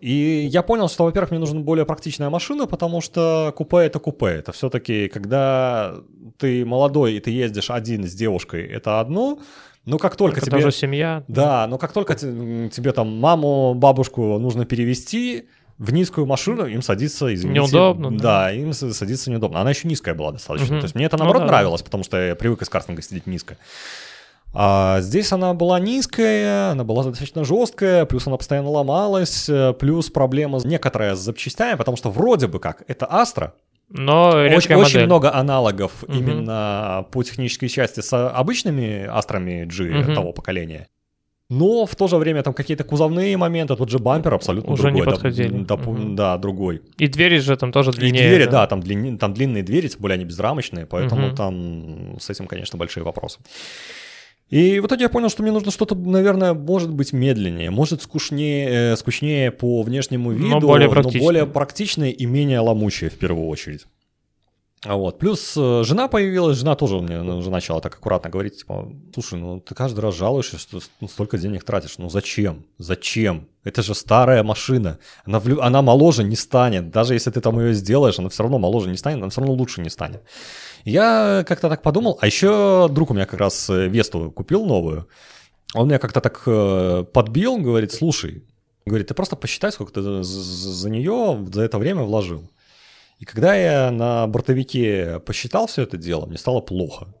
И я понял, что, во-первых, мне нужна более практичная машина, потому что купе это купе. Это все-таки, когда ты молодой и ты ездишь один с девушкой, это одно. Но как только Это тебе... тоже семья. Да, но как только тебе там маму, бабушку нужно перевести в низкую машину, им садиться, извините. Неудобно, да. Да, им садиться неудобно. Она еще низкая была достаточно. Мгм. То есть мне это Ну наоборот да. нравилось, потому что я привык из картинга сидеть низко. А здесь она была низкая, она была достаточно жесткая, плюс она постоянно ломалась, э, плюс проблема с- некоторая с запчастями, потому что вроде бы как это Астра, Но очень, очень много аналогов Мгм. именно по технической части с обычными Астрами G Мгм. того поколения. Но в то же время там какие-то кузовные моменты, тот же бампер абсолютно Уже не другой. да, подходили. да, Мгм. да, другой. И двери же там тоже И длиннее. двери, да, там, длинни- там длинные двери, тем более они безрамочные, поэтому Мгм. там с этим, конечно, большие вопросы. И в итоге я понял, что мне нужно что-то, наверное, может быть медленнее, может скучнее, э, скучнее по внешнему виду, более практичное. более практичное и менее ломучее в первую очередь. А Вот. Плюс э, жена появилась, жена тоже мне ну, уже начала так аккуратно говорить, типа, слушай, ну ты каждый раз жалуешься, что ну, столько денег тратишь, ну зачем? Зачем? Это же старая машина, она, влю- она моложе не станет, даже если ты там ее сделаешь, она все равно моложе не станет, она все равно лучше не станет. Я как-то так подумал, а еще друг у меня как раз э, Весту купил новую, он меня как-то так э, подбил, говорит, слушай, говорит, ты просто посчитай, сколько ты за, нее за это время вложил. И когда я на бортовике посчитал все это дело, мне стало плохо.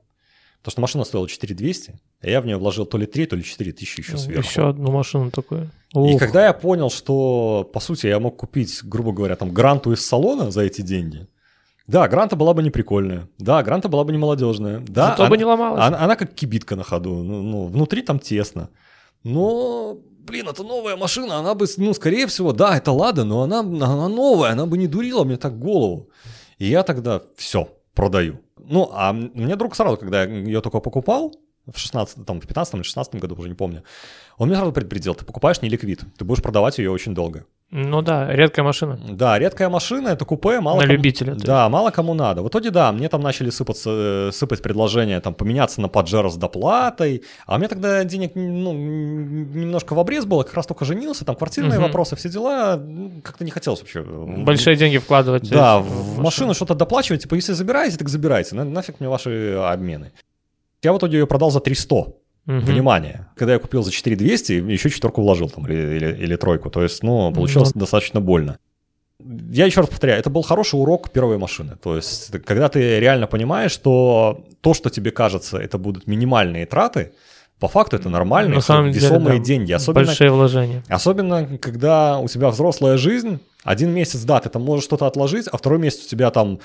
Потому что машина стоила 4200, а я в нее вложил то ли 3, то ли 4 тысячи еще сверху. Ну, Еще одну машину такую. И когда я понял, что, по сути, я мог купить, грубо говоря, там гранту из салона за эти деньги, да, гранта была бы не прикольная, да, гранта была бы не молодежная, да, Зато она, бы не ломалась. она, она как кибитка на ходу, ну, ну, внутри там тесно. Но, блин, это новая машина, она бы, ну, скорее всего, да, это Лада, но она, она новая, она бы не дурила мне так голову. И я тогда все, продаю. Ну, а мне друг сразу, когда я ее только покупал, в 16, там, в 15 или 16 году, уже не помню, он мне сразу предупредил, ты покупаешь не ликвид, ты будешь продавать ее очень долго. Ну да, редкая машина. Да, редкая машина, это купе, мало На кому- любителя, Да, мало кому надо. В итоге, да, мне там начали сыпаться, э, сыпать предложения, там, поменяться на Паджеро с доплатой, а у меня тогда денег, ну, немножко в обрез было, как раз только женился, там, квартирные Мгм. вопросы, все дела, как-то не хотелось вообще. Большие деньги вкладывать. Да, в- в машину что-то доплачивать, типа, если забираете, так забирайте, на- нафиг мне ваши обмены. Я в итоге ее продал за 300. Мгм. Внимание. Когда я купил за 4200, еще четверку вложил там или, или, или тройку. То есть, ну, получилось достаточно больно. Я еще раз повторяю, это был хороший урок первой машины. То есть, когда ты реально понимаешь, что то, что тебе кажется, это будут минимальные траты, по факту это нормальные, На самом деле, весомые да, деньги. Особенно, Большие вложения. особенно, когда у тебя взрослая жизнь, один месяц, да, ты там можешь что-то отложить, а второй месяц у тебя там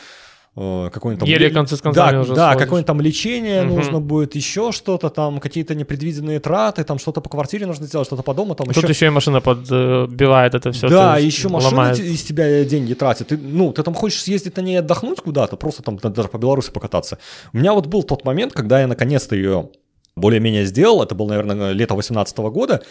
э, какой-нибудь там... Еле ле- концы с концами да, уже Да, какое-нибудь там лечение Мгм. нужно будет, еще что-то там, какие-то непредвиденные траты, там что-то по квартире нужно сделать, что-то по дому, там Тут еще... еще и машина подбивает это все. да, еще машина ломает. из тебя деньги тратит. Ты, ну, ты там хочешь съездить на ней отдохнуть куда-то, просто там даже по Беларуси покататься. У меня вот был тот момент, когда я наконец-то ее более-менее сделал, это был, наверное, лето 18 года,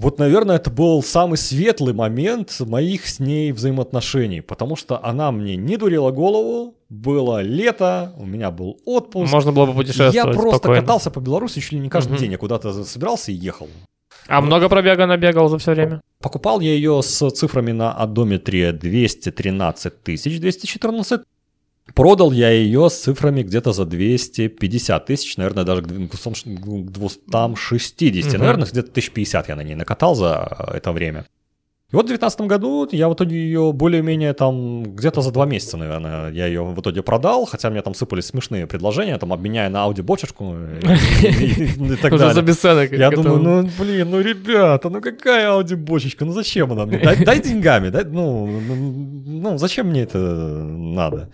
вот, наверное, это был самый светлый момент моих с ней взаимоотношений, потому что она мне не дурила голову, было лето, у меня был отпуск. Можно было бы путешествовать Я просто спокойно. катался по Беларуси чуть ли не каждый Мгм. день. Я куда-то собирался и ехал. А много пробега набегал за все время? Покупал я ее с цифрами на одометре 213 тысяч 214. Продал я ее с цифрами где-то за 250 тысяч, наверное, даже к 260, Мгм. наверное, где-то 1050 я на ней накатал за э, это время. И вот в 2019 году я в итоге ее более-менее там где-то за два месяца, наверное, я ее в итоге продал, хотя мне там сыпались смешные предложения, там обменяя на Audi бочечку и, и- так Уже за далее. бесценок. Я думаю, ну блин, ну ребята, ну какая Audi бочечка, ну зачем она мне? Дай, деньгами, дай, ну, ну, ну зачем мне это надо?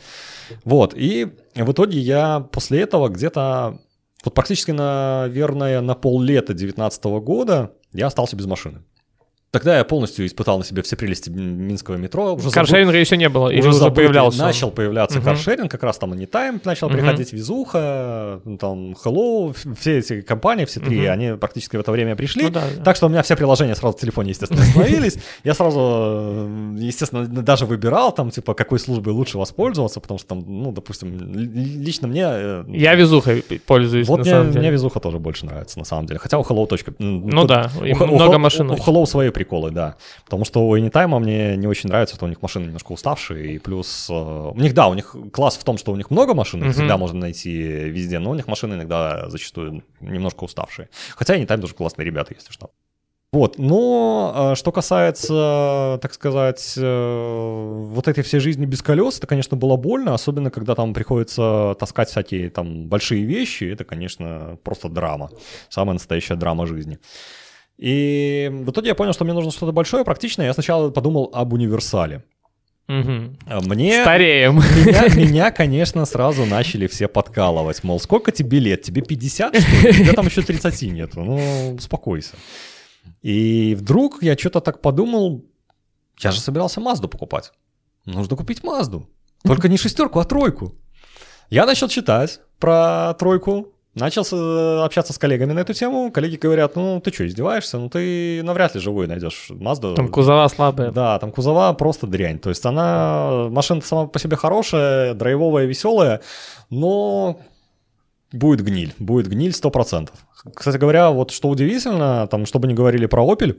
Вот, и в итоге я после этого где-то, вот практически, наверное, на поллета 2019 года я остался без машины. Тогда я полностью испытал на себе все прелести минского метро. Уже забыл- Каршеринга еще не было, или уже, забытый. появлялся? Начал появляться Мгм. каршеринг, как раз там Anytime начал Мгм. приходить, Везуха, там Hello, все эти компании, все три, Мгм. они практически в это время пришли. Ну да, да. Так что у меня все приложения сразу в телефоне, естественно, остановились. Я сразу, э, естественно, даже выбирал там, типа, какой службой лучше воспользоваться, потому что там, ну, допустим, лично мне... э, Я везухой пользуюсь, вот мне, мне везуха тоже больше нравится, на самом деле. Хотя у Hello Ну да, много машин. У, у Hello свои приколы, да. Потому что у Anytime мне не очень нравится, что у них машины немножко уставшие, и плюс... э, у них, да, у них класс в том, что у них много машин, их всегда можно найти везде, но у них машины иногда зачастую немножко уставшие. Хотя Anytime тоже классные ребята, если что. Вот, но э, что касается, так сказать, э, вот этой всей жизни без колес, это, конечно, было больно, особенно когда там приходится таскать всякие там большие вещи, это, конечно, просто драма, самая настоящая драма жизни. И в итоге я понял, что мне нужно что-то большое, практичное. Я сначала подумал об универсале. А Мне Стареем. меня, меня, конечно, сразу начали все подкалывать. Мол, сколько тебе лет? Тебе 50, что ли? Тебя там еще 30 нету. Ну, успокойся. И вдруг я что-то так подумал, я же собирался Мазду покупать. Нужно купить Мазду. Только не шестерку, а тройку. Я начал читать про тройку, начал э, общаться с коллегами на эту тему. Коллеги говорят, ну ты что, издеваешься? Ну ты навряд ли живой найдешь Мазду. Там кузова слабые. Да, там кузова просто дрянь. То есть она, машина сама по себе хорошая, драйвовая, веселая, но будет гниль, будет гниль 100%. Кстати говоря, вот что удивительно, там, чтобы не говорили про Opel,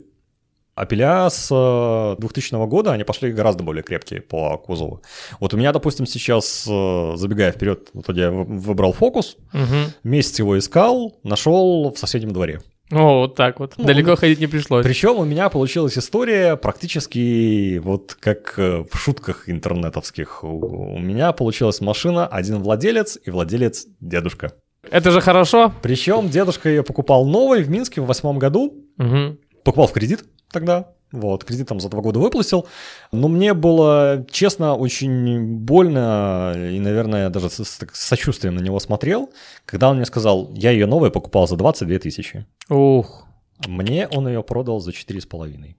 Опеля с э, 2000 года, они пошли гораздо более крепкие по кузову. Вот у меня, допустим, сейчас, э, забегая вперед, вот я вы- выбрал фокус, Мгм. месяц его искал, нашел в соседнем дворе. О, вот так вот. Ну, Далеко ну, ходить не пришлось. Причем у меня получилась история практически вот как э, в шутках интернетовских. У меня получилась машина, один владелец и владелец дедушка. Это же хорошо. Причем дедушка ее покупал новой в Минске в восьмом году. Мгм. Покупал в кредит тогда. Вот, кредит там за два года выплатил. Но мне было, честно, очень больно и, наверное, даже с, с- сочувствием на него смотрел, когда он мне сказал, я ее новая покупал за 22 тысячи. Ух. Мне он ее продал за 4,5.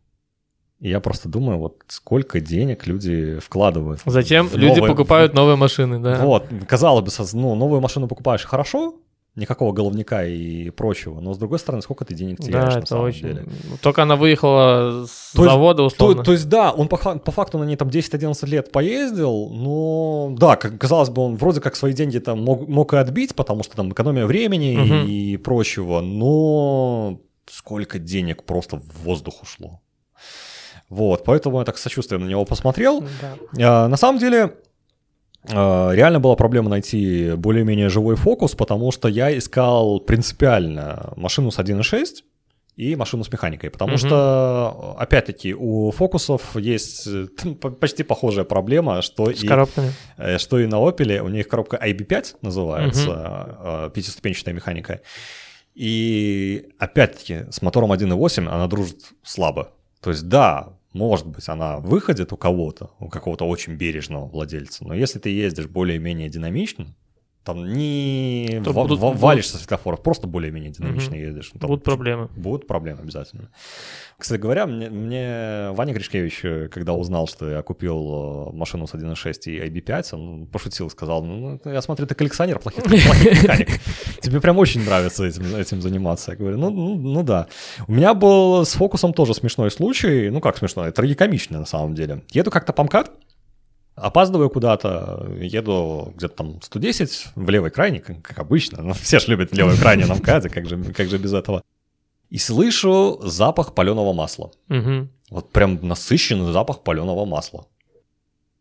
И я просто думаю, вот сколько денег люди вкладывают. Затем в люди новые- покупают новые машины, да. Вот, казалось бы, ну, новую машину покупаешь хорошо, никакого головника и прочего, но с другой стороны, сколько ты денег теряешь Да, на самом очень. деле. Только она выехала с То есть- завода, То, условно. то есть, да, он по, по факту на ней там 10-11 лет поездил, но да, как казалось бы, он вроде как свои деньги там мог, мог и отбить, потому что там экономия времени Мгм. и прочего, но сколько денег просто в воздух ушло. Вот, поэтому я так с сочувствием на него посмотрел. Да. А, На самом деле, реально была проблема найти более-менее живой фокус, потому что я искал принципиально машину с 1.6 и машину с механикой, потому Мгм. что, опять-таки, у фокусов есть почти похожая проблема, что С и, коробками. э, что и на Opel, у них коробка IB5 называется, э, пятиступенчатая механика, и опять-таки с мотором 1.8 она дружит слабо. То есть да, может быть, она выходит у кого-то, у какого-то очень бережного владельца, но если ты ездишь более-менее динамично, там не То ва- будут- ва- будут- валишься со светофоров, просто более-менее динамично Мгм. едешь. Ну, там Будут проблемы. Будут проблемы обязательно. Кстати говоря, мне, мне Ваня Гришкевич, э, когда узнал, что я купил э, машину с 1.6 и IB5, он пошутил, сказал, ну, я смотрю, ты коллекционер плохих, плохих механик. Тебе прям очень нравится этим, этим заниматься. Я говорю, ну, ну, ну да. У меня был с фокусом тоже смешной случай, ну как смешной, трагикомичный на самом деле. Еду как-то по МКАД, Опаздываю куда-то, еду где-то там 110 в левый крайний, как, как обычно. Ну, все же любят левый крайний на МКАДе, как же, как же без этого. И слышу запах паленого масла. Мгм. Вот прям насыщенный запах паленого масла.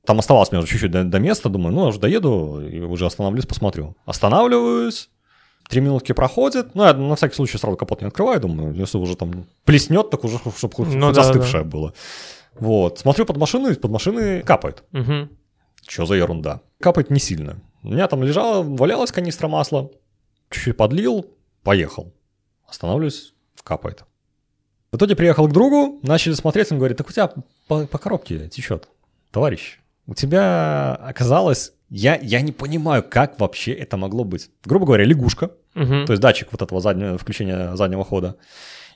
Там оставалось мне уже чуть-чуть до, до места, думаю, ну, я уже доеду и уже остановлюсь, посмотрю. Останавливаюсь, три минутки проходит, ну, я на всякий случай сразу капот не открываю, думаю, если уже там плеснет, так уже, чтобы Ну хоть да, остывшее было. Вот, смотрю под машину, и под машины капает. Мгм. Что за ерунда? Капает не сильно. У меня там лежала, валялась канистра масла, чуть-чуть подлил, поехал. Останавливаюсь, капает. В итоге приехал к другу, начали смотреть, он говорит, так у тебя по, по коробке течет, товарищ. У тебя оказалось, я, я не понимаю, как вообще это могло быть. Грубо говоря, лягушка, Мгм. то есть датчик вот этого заднего, включения заднего хода,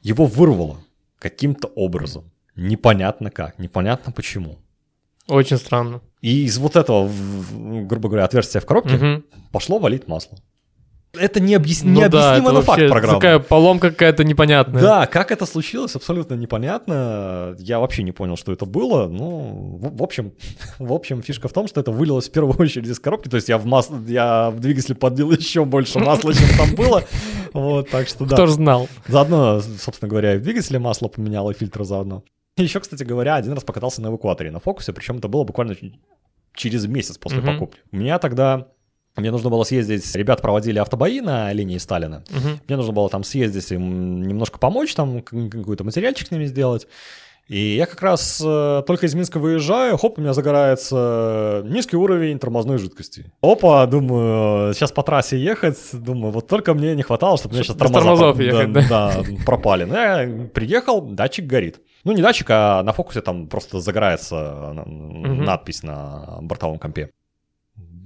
его вырвало каким-то образом. Непонятно как, непонятно почему. Очень странно. И из вот этого, грубо говоря, отверстия в коробке Мгм. пошло валить масло. Это необъяс... Ну да, необъяснимо это факт программы. Такая поломка какая-то непонятная. Да, как это случилось, абсолютно непонятно. Я вообще не понял, что это было. Ну, в, в общем, в общем, фишка в том, что это вылилось в первую очередь из коробки. То есть я в масло, я в двигатель подлил еще больше масла, чем там было. Вот, так что да. Кто ж знал? Заодно, собственно говоря, и в двигателе масло поменял, и фильтр заодно. Еще, кстати говоря, один раз покатался на эвакуаторе на фокусе, причем это было буквально через месяц после Мгм. покупки. У меня тогда, мне нужно было съездить, ребят проводили автобои на линии Сталина. Мгм. Мне нужно было там съездить им немножко помочь, там какой-то материальчик с ними сделать. И я как раз э, только из Минска выезжаю, хоп, у меня загорается низкий уровень тормозной жидкости. Опа, думаю, сейчас по трассе ехать, думаю, вот только мне не хватало, чтобы у меня сейчас тормоза тормозов про- ехать, да, да, пропали. Ну, я приехал, датчик горит. Ну, не датчик, а на фокусе там просто загорается э, Мгм. надпись на бортовом компе.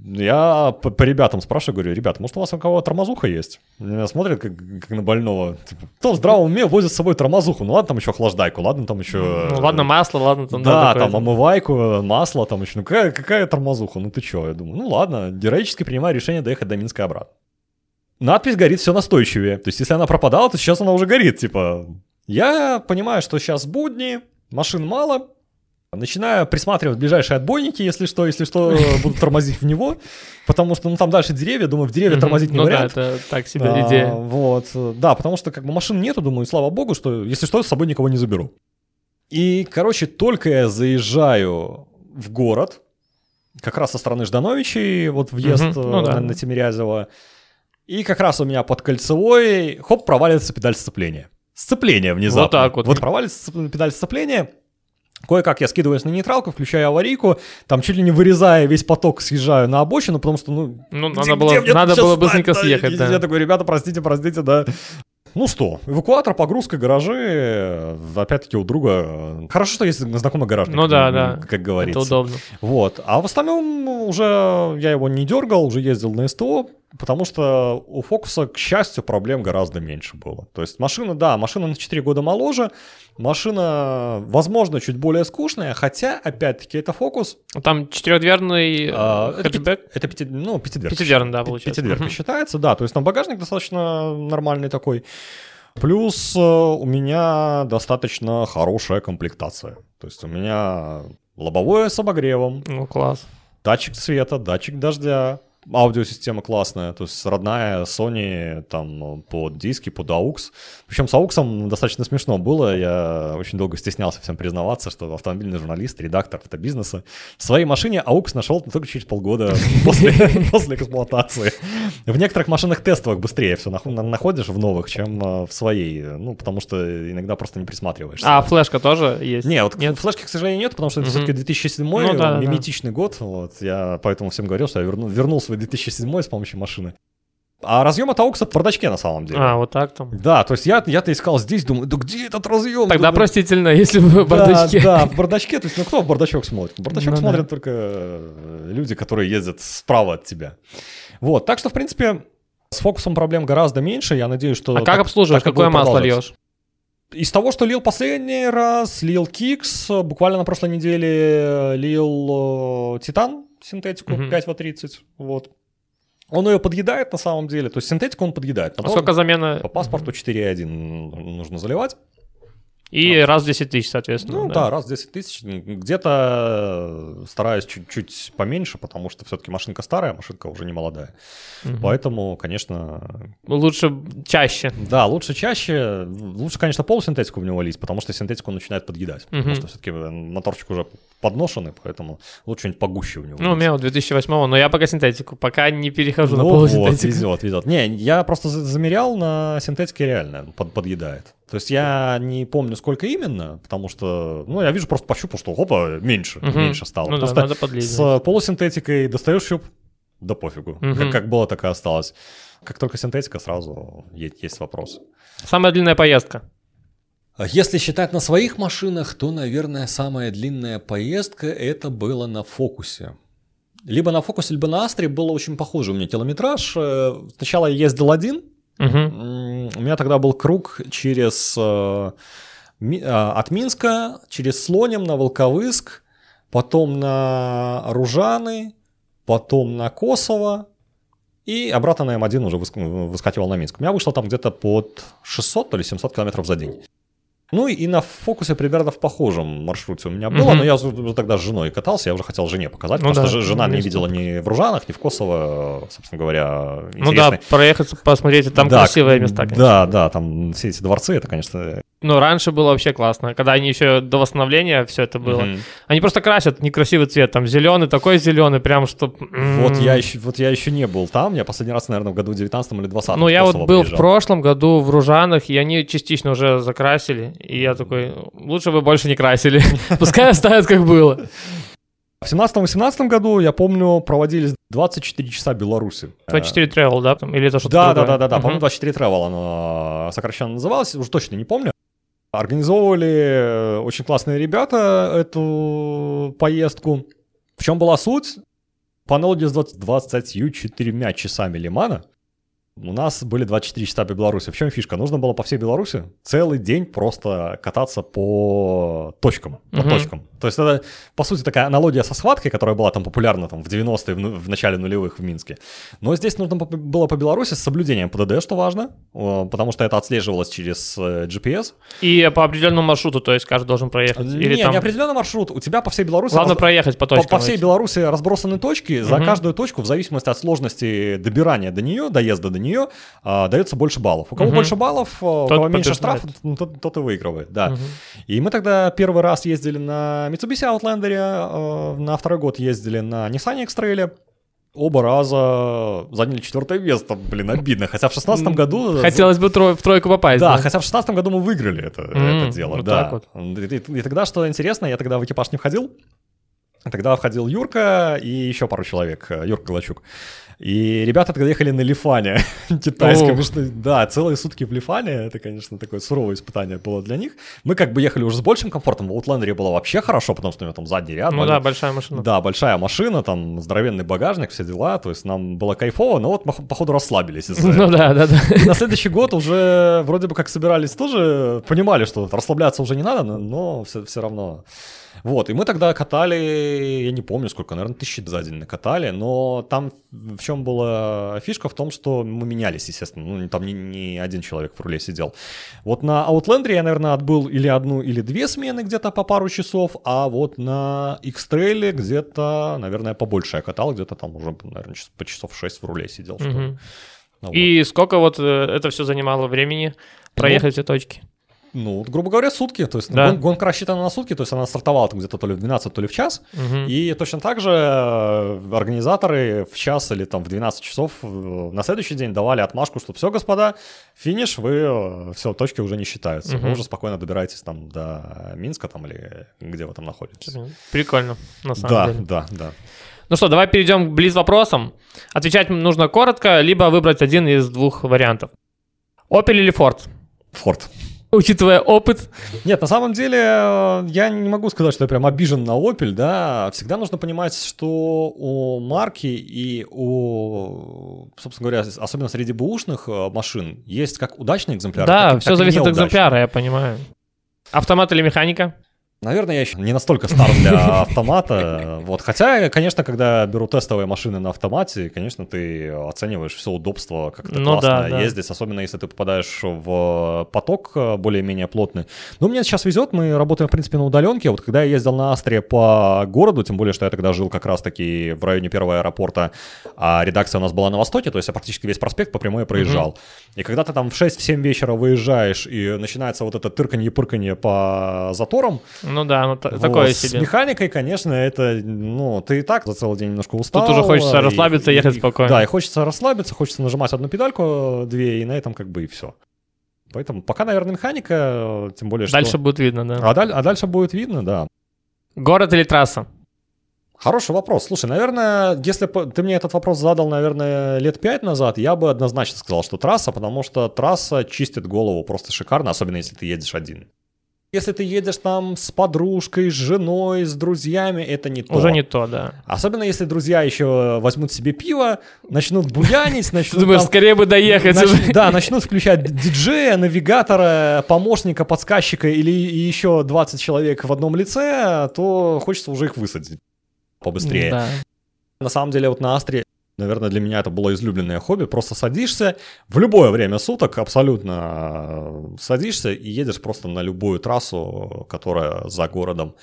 Я по, по ребятам спрашиваю, говорю, ребята, может у вас у кого тормозуха есть? Меня смотрят как, как на больного. Типа, кто в здравом уме возит с собой тормозуху? Ну ладно, там еще охлаждайку, ладно, там еще... Ну, ладно, масло, ладно, там да, там омывайку, масло, там еще. Ну какая, какая тормозуха? Ну ты че? Я думаю, ну ладно, героически принимаю решение доехать до Минска и обратно. Надпись горит все настойчивее. То есть, если она пропадала, то сейчас она уже горит. Типа, я понимаю, что сейчас будни, машин мало. Начинаю присматривать ближайшие отбойники, если что, если что, буду тормозить в него. Потому что, ну, там дальше деревья, думаю, в деревья тормозить не Ну да, вариант. это так себе идея. Вот, э, да, потому что как бы машин нету, думаю, слава богу, что если что, с собой никого не заберу. И, короче, только я заезжаю в город, как раз со стороны Ждановичей, вот въезд э, ну да. на, Тимирязево, и как раз у меня под кольцевой, хоп, проваливается педаль сцепления. Сцепление внезапно. Вот так вот. Вот проваливается сцеп- педаль сцепления, Кое-как я скидываюсь на нейтралку, включаю аварийку, там чуть ли не вырезая весь поток, съезжаю на обочину, потому что, ну, Ну, где- надо было, надо было быстренько встать, да? съехать, да. Я такой, ребята, простите, простите, да. Ну что, эвакуатор, погрузка, гаражи, э, опять-таки у друга. э, Хорошо, что есть знакомый гаражник. Ну да, м, да. Как говорится. Это удобно. Вот. А в остальном уже я его не дергал, уже ездил на СТО, потому что у Фокуса, к счастью, проблем гораздо меньше было. То есть машина, да, машина на 4 года моложе, машина, возможно, чуть более скучная, хотя, опять-таки, это Фокус. Там четырехдверный А, э, хэтчбэк. пяти- это пяти- ну, пятидверка. Пятидверный, да, получается. Пятидверка Мгм. считается, да. То есть там багажник достаточно нормальный такой. Плюс э, у меня достаточно хорошая комплектация. То есть у меня лобовое с обогревом, Ну, класс. датчик света, датчик дождя, аудиосистема классная, то есть родная Sony там под диски, под AUX. Причем с AUX достаточно смешно было, я очень долго стеснялся всем признаваться, что автомобильный журналист, редактор автобизнеса в своей машине AUX нашел только через полгода после, после эксплуатации. В некоторых машинах тестовых быстрее все находишь в новых, чем э, в своей, ну, потому что иногда просто не присматриваешься. А, флешка тоже есть? Вот Нет? флешки, к сожалению, нет, потому что это все-таки 2007 Ну да, да. миметичный год. Вот, я поэтому всем говорил, что я верну- вернул свой 2007 с помощью машины. А разъем от AUX в бардачке на самом деле. А, вот так там. Да, то есть я, я-то искал здесь, думаю, да где этот разъем? Тогда Думаю, простительно, если бы в бардачке. Да, да, в бардачке. То есть, ну кто в бардачок смотрит? В бардачок Ну да. смотрят только э, люди, которые ездят справа от тебя. Вот, так что, в принципе, с фокусом проблем гораздо меньше. Я надеюсь, что... А как так- обслуживаешь? так Какое масло льешь? Из того, что лил последний раз, лил Кикс, буквально на прошлой неделе лил э, Титан, синтетику Мгм. 5В30, вот. Он ее подъедает на самом деле, то есть синтетику он подъедает. А Набор сколько замена? По паспорту 4.1 нужно заливать. И раз в 10 тысяч, соответственно. Ну да, раз в 10 тысяч. Где-то стараюсь чуть-чуть поменьше, потому что все-таки машинка старая, машинка уже не молодая. Мгм. Поэтому, конечно, Лучше чаще. да, лучше чаще. Лучше, конечно, полусинтетику в него лить, потому что синтетику он начинает подъедать. Потому Мгм. что все-таки моторчик уже подношенный, поэтому лучше что-нибудь погуще в него Ну, у меня вот 2008 но я пока синтетику, пока не перехожу на Ну вот, полусинтетику. везет, везет. Не, я просто за- замерял на синтетике реально, под, подъедает. То есть я не помню, сколько именно, потому что, ну, я вижу, просто пощупал, что, опа, меньше, Мгм. меньше стало. Ну да, просто надо с полусинтетикой достаешь щуп, да пофигу. Мгм. Как, как было, так и осталось. Как только синтетика, сразу есть, есть вопрос. Самая длинная поездка. А Если считать на своих машинах, то, наверное, самая длинная поездка это было на фокусе. Либо на фокусе, либо на Астре было очень похоже у меня километраж. Э, Сначала я ездил один. М, У меня тогда был круг через э, а, от Минска, через Слоним на Волковыск, потом на Ружаны, потом на Косово и обратно на М1 уже выск- выскакивал на Минск. У меня вышло там где-то под 600 или 700 километров за день. Ну и на фокусе примерно в похожем маршруте у меня было, Мгм. но я уже тогда с женой катался, я уже хотел жене показать, Ну потому да, что же- жена не интересно. видела ни в Ружанах, ни в Косово, собственно говоря, Ну да, интересный- проехаться, посмотреть, там да, красивые места, конечно. Да, да, там все эти дворцы, это, конечно... Но раньше было вообще классно, когда они еще до восстановления все это было. мгм. Они просто красят некрасивый цвет, там зеленый, такой зеленый, прям что... Вот я, еще, вот я еще не был там, я последний раз, наверное, в году 19 или 20 Ну, я вот был в приезжал. прошлом году в Ружанах, и они частично уже закрасили, и я такой, лучше бы больше не красили, пускай оставят как было. В 17-18 году, я помню, проводились 24 часа Беларуси. 24 travel, да, там, или это что-то Да, да, другое? да, да, да. Мгм. По-моему, 24 Travel оно сокращенно называлось, уже точно не помню. Организовывали очень классные ребята эту поездку. В чем была суть? По аналогии с 20 24 часами Лимана у нас были 24 часа по Беларуси. В чем фишка? Нужно было по всей Беларуси целый день просто кататься по точкам. По Мгм. точкам. То есть это, по сути, такая аналогия со схваткой, которая была там популярна там, в 90-е, в, в начале нулевых в Минске. Но здесь нужно по- было по Беларуси с соблюдением ПДД, что важно, потому что это отслеживалось через э, GPS. И по определенному маршруту, то есть каждый должен проехать? Или не, там... не определенный маршрут. У тебя по всей Беларуси... Главное раз- проехать по по, точкам. по всей эти. Беларуси разбросаны точки. За Мгм. каждую точку, в зависимости от сложности добирания до нее, доезда до нее, а, дается больше баллов. У кого Мгм. больше баллов, а, у кого меньше штрафов, ну, тот, тот и выигрывает. Да. Мгм. И мы тогда первый раз ездили на Mitsubishi Outlander, э, на второй год ездили на Nissan X-Trail. Оба раза заняли четвертое место. Блин, обидно. Хотя в шестнадцатом году... Хотелось бы трой- в тройку попасть. Да, хотя в шестнадцатом году мы выиграли это, М, это дело, вот да. вот. И, и- и тогда, что интересно, я тогда в экипаж не входил. Тогда входил Юрка и еще пару человек, э, Юрка Галачук. И ребята тогда ехали на Лифане китайском. Потому что, да, целые сутки в Лифане, это, конечно, такое суровое испытание было для них. Мы как бы ехали уже с большим комфортом. В Outlander было вообще хорошо, потому что у него там задний ряд. Ну более- да, большая машина. да, большая машина, там здоровенный багажник, все дела. То есть нам было кайфово, но вот мы, походу, расслабились из-за Ну да, да, да. и на следующий год уже вроде бы как собирались тоже, понимали, что расслабляться уже не надо, но- но все, все равно. Вот, и мы тогда катали, я не помню сколько, наверное, тысячи за день накатали, но там в чем была фишка в том, что мы менялись, естественно, ну, там не, не один человек в руле сидел. Вот на Outlander я, наверное, отбыл или одну, или две смены где-то по пару часов, а вот на X-Trail где-то, наверное, побольше я катал, где-то там уже, наверное, по часов 6 в руле сидел. что ли. Ну, вот. И сколько вот э, это все занимало времени проехать все точки? Ну, грубо говоря, сутки. То есть Да. гон- гонка рассчитана на сутки, то есть она стартовала там где-то то ли в 12, то ли в час. Мгм. И точно так же э, организаторы в час или там в 12 часов э, на следующий день давали отмашку, что все, господа, финиш, вы, все, точки уже не считаются. Вы Мгм. уже спокойно добираетесь там до Минска там или где вы там находитесь. Прикольно, на самом Да, деле. да, да. Ну что, давай перейдем к близ вопросам. Отвечать нужно коротко, либо выбрать один из двух вариантов. Opel или Ford? Форд. Учитывая опыт, Нет, на самом деле, э, я не могу сказать, что я прям обижен на Opel, да. Всегда нужно понимать, что у марки и у, собственно говоря, особенно среди бэушных э, машин, есть как удачные экземпляры, да, так все так зависит от экземпляра, я понимаю. Автомат или механика? Наверное, я еще не настолько стар для автомата. Вот. Хотя, конечно, когда беру тестовые машины на автомате, конечно, ты оцениваешь все удобство, как это ну, классно да, да. ездить, особенно если ты попадаешь в поток более-менее плотный. Но мне сейчас везет, мы работаем, в принципе, на удаленке. Вот когда я ездил на Астре по городу, тем более, что я тогда жил как раз-таки в районе первого аэропорта, а редакция у нас была на востоке, то есть я практически весь проспект по прямой проезжал. Mm-hmm. И когда ты там в 6-7 вечера выезжаешь, и начинается вот это тырканье-пырканье по заторам, ну да, ну вот, такое себе. С механикой, конечно, это, ну, ты и так за целый день немножко устал. Тут уже хочется и, расслабиться и ехать спокойно. Да, и хочется расслабиться, хочется нажимать одну педальку, две, и на этом как бы и все. Поэтому пока, наверное, механика, тем более, что... Дальше будет видно, да. А, даль... а дальше будет видно, да. Город или трасса? Хороший вопрос. Слушай, наверное, если бы ты мне этот вопрос задал, наверное, лет пять назад, я бы однозначно сказал, что трасса, потому что трасса чистит голову просто шикарно, особенно если ты едешь один. Если ты едешь там с подружкой, с женой, с друзьями, это не то. Уже не то, да. Особенно если друзья еще возьмут себе пиво, начнут буянить, начнут... Думаешь, скорее бы доехать. Да, начнут включать диджея, навигатора, помощника, подсказчика или еще 20 человек в одном лице, то хочется уже их высадить побыстрее. Да. На самом деле вот на Астре Наверное, для меня это было излюбленное хобби. Просто садишься в любое время суток, абсолютно э, садишься и едешь просто на любую трассу, которая за городом.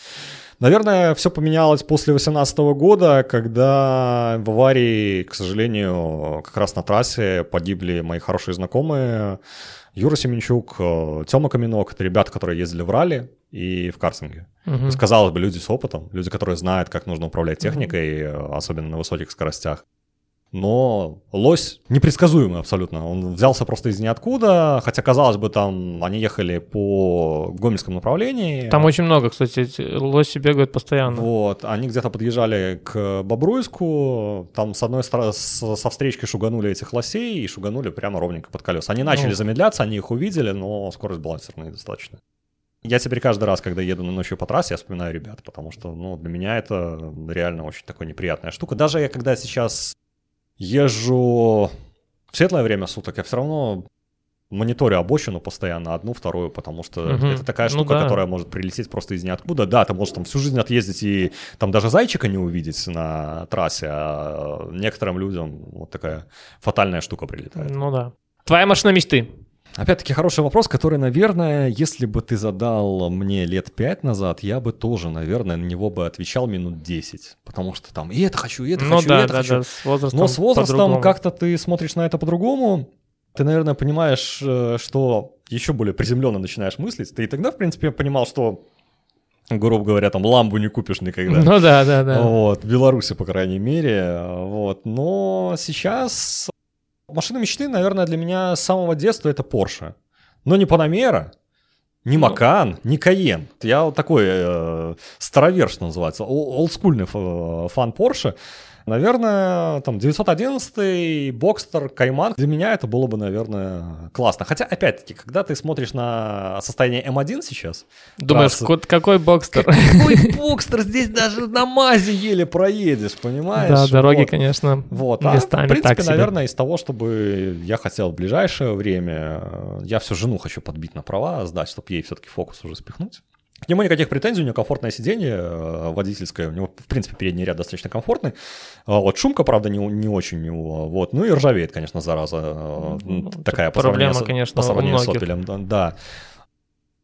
Наверное, все поменялось после 2018 года, когда в аварии, к сожалению, как раз на трассе погибли мои хорошие знакомые. Юра Семенчук, э, Тёма Каменок, это ребята, которые ездили в ралли и в картинге. Угу. Есть, казалось бы, люди с опытом, люди, которые знают, как нужно управлять техникой, угу. особенно на высоких скоростях но лось непредсказуемый абсолютно. Он взялся просто из ниоткуда, хотя, казалось бы, там они ехали по гомельскому направлению. Там очень много, кстати, лоси бегают постоянно. Вот, они где-то подъезжали к Бобруйску, там с одной стороны со встречки шуганули этих лосей и шуганули прямо ровненько под колеса. Они начали ну. замедляться, они их увидели, но скорость была все равно недостаточная. Я теперь каждый раз, когда еду на ночью по трассе, я вспоминаю ребят, потому что, ну, для меня это реально очень такая неприятная штука. Даже я когда сейчас езжу в светлое время суток, я все равно мониторю обочину постоянно, одну, вторую, потому что угу. это такая ну штука, ну, да. которая может прилететь просто из ниоткуда. Да, ты можешь там всю жизнь отъездить и там даже зайчика не увидеть на трассе, а некоторым людям вот такая фатальная штука прилетает. Ну да. Твоя машина мечты? Опять-таки хороший вопрос, который, наверное, если бы ты задал мне лет пять назад, я бы тоже, наверное, на него бы отвечал минут 10. Потому что там и это хочу, и это ну, хочу, да, и это да, хочу. Да, с возрастом Но с возрастом как-то ты смотришь на это по-другому. Ты, наверное, понимаешь, э, что еще более приземленно начинаешь мыслить. Ты и тогда, в принципе, понимал, что грубо говоря, там ламбу не купишь никогда. Ну да, да, да. Вот, в Беларуси, по крайней мере. Вот, но сейчас Машина мечты, наверное, для меня с самого детства это Porsche. Но не Panamera, не Макан, ну. не Каен. Я вот такой э, старовер, что называется, олдскульный фан Porsche. Наверное, там 911 Бокстер, Кайман. Для меня это было бы, наверное, классно. Хотя, опять-таки, когда ты смотришь на состояние М1 сейчас... Думаешь, трассы, какой Бокстер? Какой Бокстер? Здесь даже на мазе еле проедешь, понимаешь? Да, дороги, вот. конечно, вот. А, местами в принципе, так наверное, из того, чтобы я хотел в ближайшее время... Я всю жену хочу подбить на права, сдать, чтобы ей все-таки фокус уже спихнуть. К нему никаких претензий, у него комфортное сиденье э, водительское, у него, в принципе, передний ряд достаточно комфортный. А вот шумка, правда, не, не очень у него, вот, ну и ржавеет, конечно, зараза, э, ну, такая проблема, по конечно, по сравнению с Opel, да, да.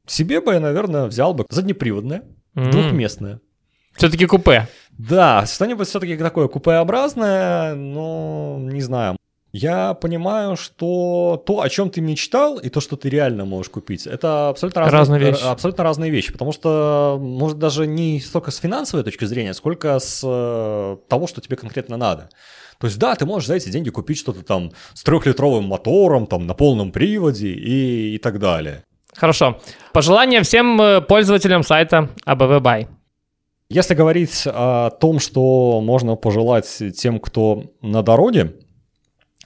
Себе бы я, наверное, взял бы заднеприводное, mm-hmm. двухместное. Все-таки купе. Да, что-нибудь все-таки такое купеобразное, но не знаю, я понимаю, что то, о чем ты мечтал, и то, что ты реально можешь купить, это абсолютно разные, разные вещи. Абсолютно разные вещи. Потому что, может, даже не столько с финансовой точки зрения, сколько с э, того, что тебе конкретно надо. То есть, да, ты можешь за эти деньги купить что-то там с трехлитровым мотором, там, на полном приводе и, и так далее. Хорошо. Пожелания всем э, пользователям сайта ABV Buy. Если говорить о том, что можно пожелать тем, кто на дороге,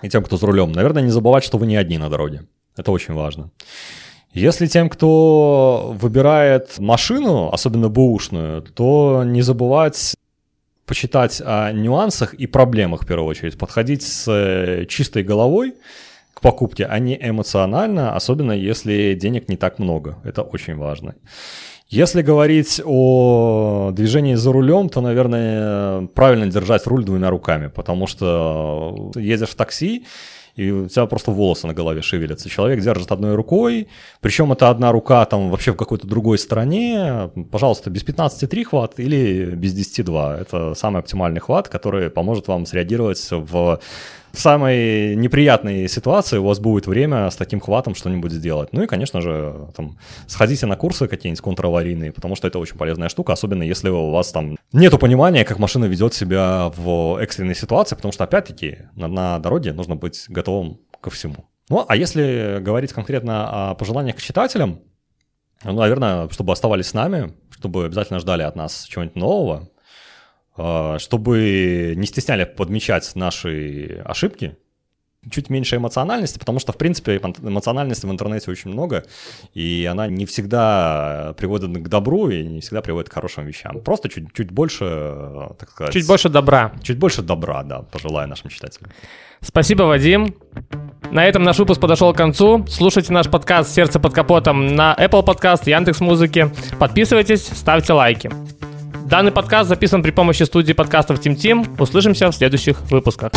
и тем, кто за рулем, наверное, не забывать, что вы не одни на дороге. Это очень важно. Если тем, кто выбирает машину, особенно бэушную, то не забывать почитать о нюансах и проблемах в первую очередь. Подходить с э, чистой головой к покупке, а не эмоционально, особенно если денег не так много. Это очень важно. Если говорить о движении за рулем, то, наверное, правильно держать руль двумя руками, потому что едешь в такси, и у тебя просто волосы на голове шевелятся. Человек держит одной рукой, причем это одна рука там вообще в какой-то другой стране. Пожалуйста, без 15,3 хват или без 10,2. Это самый оптимальный хват, который поможет вам среагировать в в самой неприятной ситуации у вас будет время с таким хватом что-нибудь сделать. Ну и, конечно же, там, сходите на курсы какие-нибудь контраварийные, потому что это очень полезная штука, особенно если у вас там нету понимания, как машина ведет себя в экстренной ситуации, потому что, опять-таки, на, на дороге нужно быть готовым ко всему. Ну, а если говорить конкретно о пожеланиях к читателям, ну, наверное, чтобы оставались с нами, чтобы обязательно ждали от нас чего-нибудь нового, чтобы не стесняли подмечать наши ошибки, чуть меньше эмоциональности, потому что, в принципе, эмоциональности в интернете очень много, и она не всегда приводит к добру и не всегда приводит к хорошим вещам. Просто чуть, чуть больше, так сказать... Чуть больше добра. Чуть больше добра, да, пожелаю нашим читателям. Спасибо, Вадим. На этом наш выпуск подошел к концу. Слушайте наш подкаст «Сердце под капотом» на Apple Podcast, Яндекс Музыки. Подписывайтесь, ставьте лайки. Данный подкаст записан при помощи студии подкастов Тим Тим. Услышимся в следующих выпусках.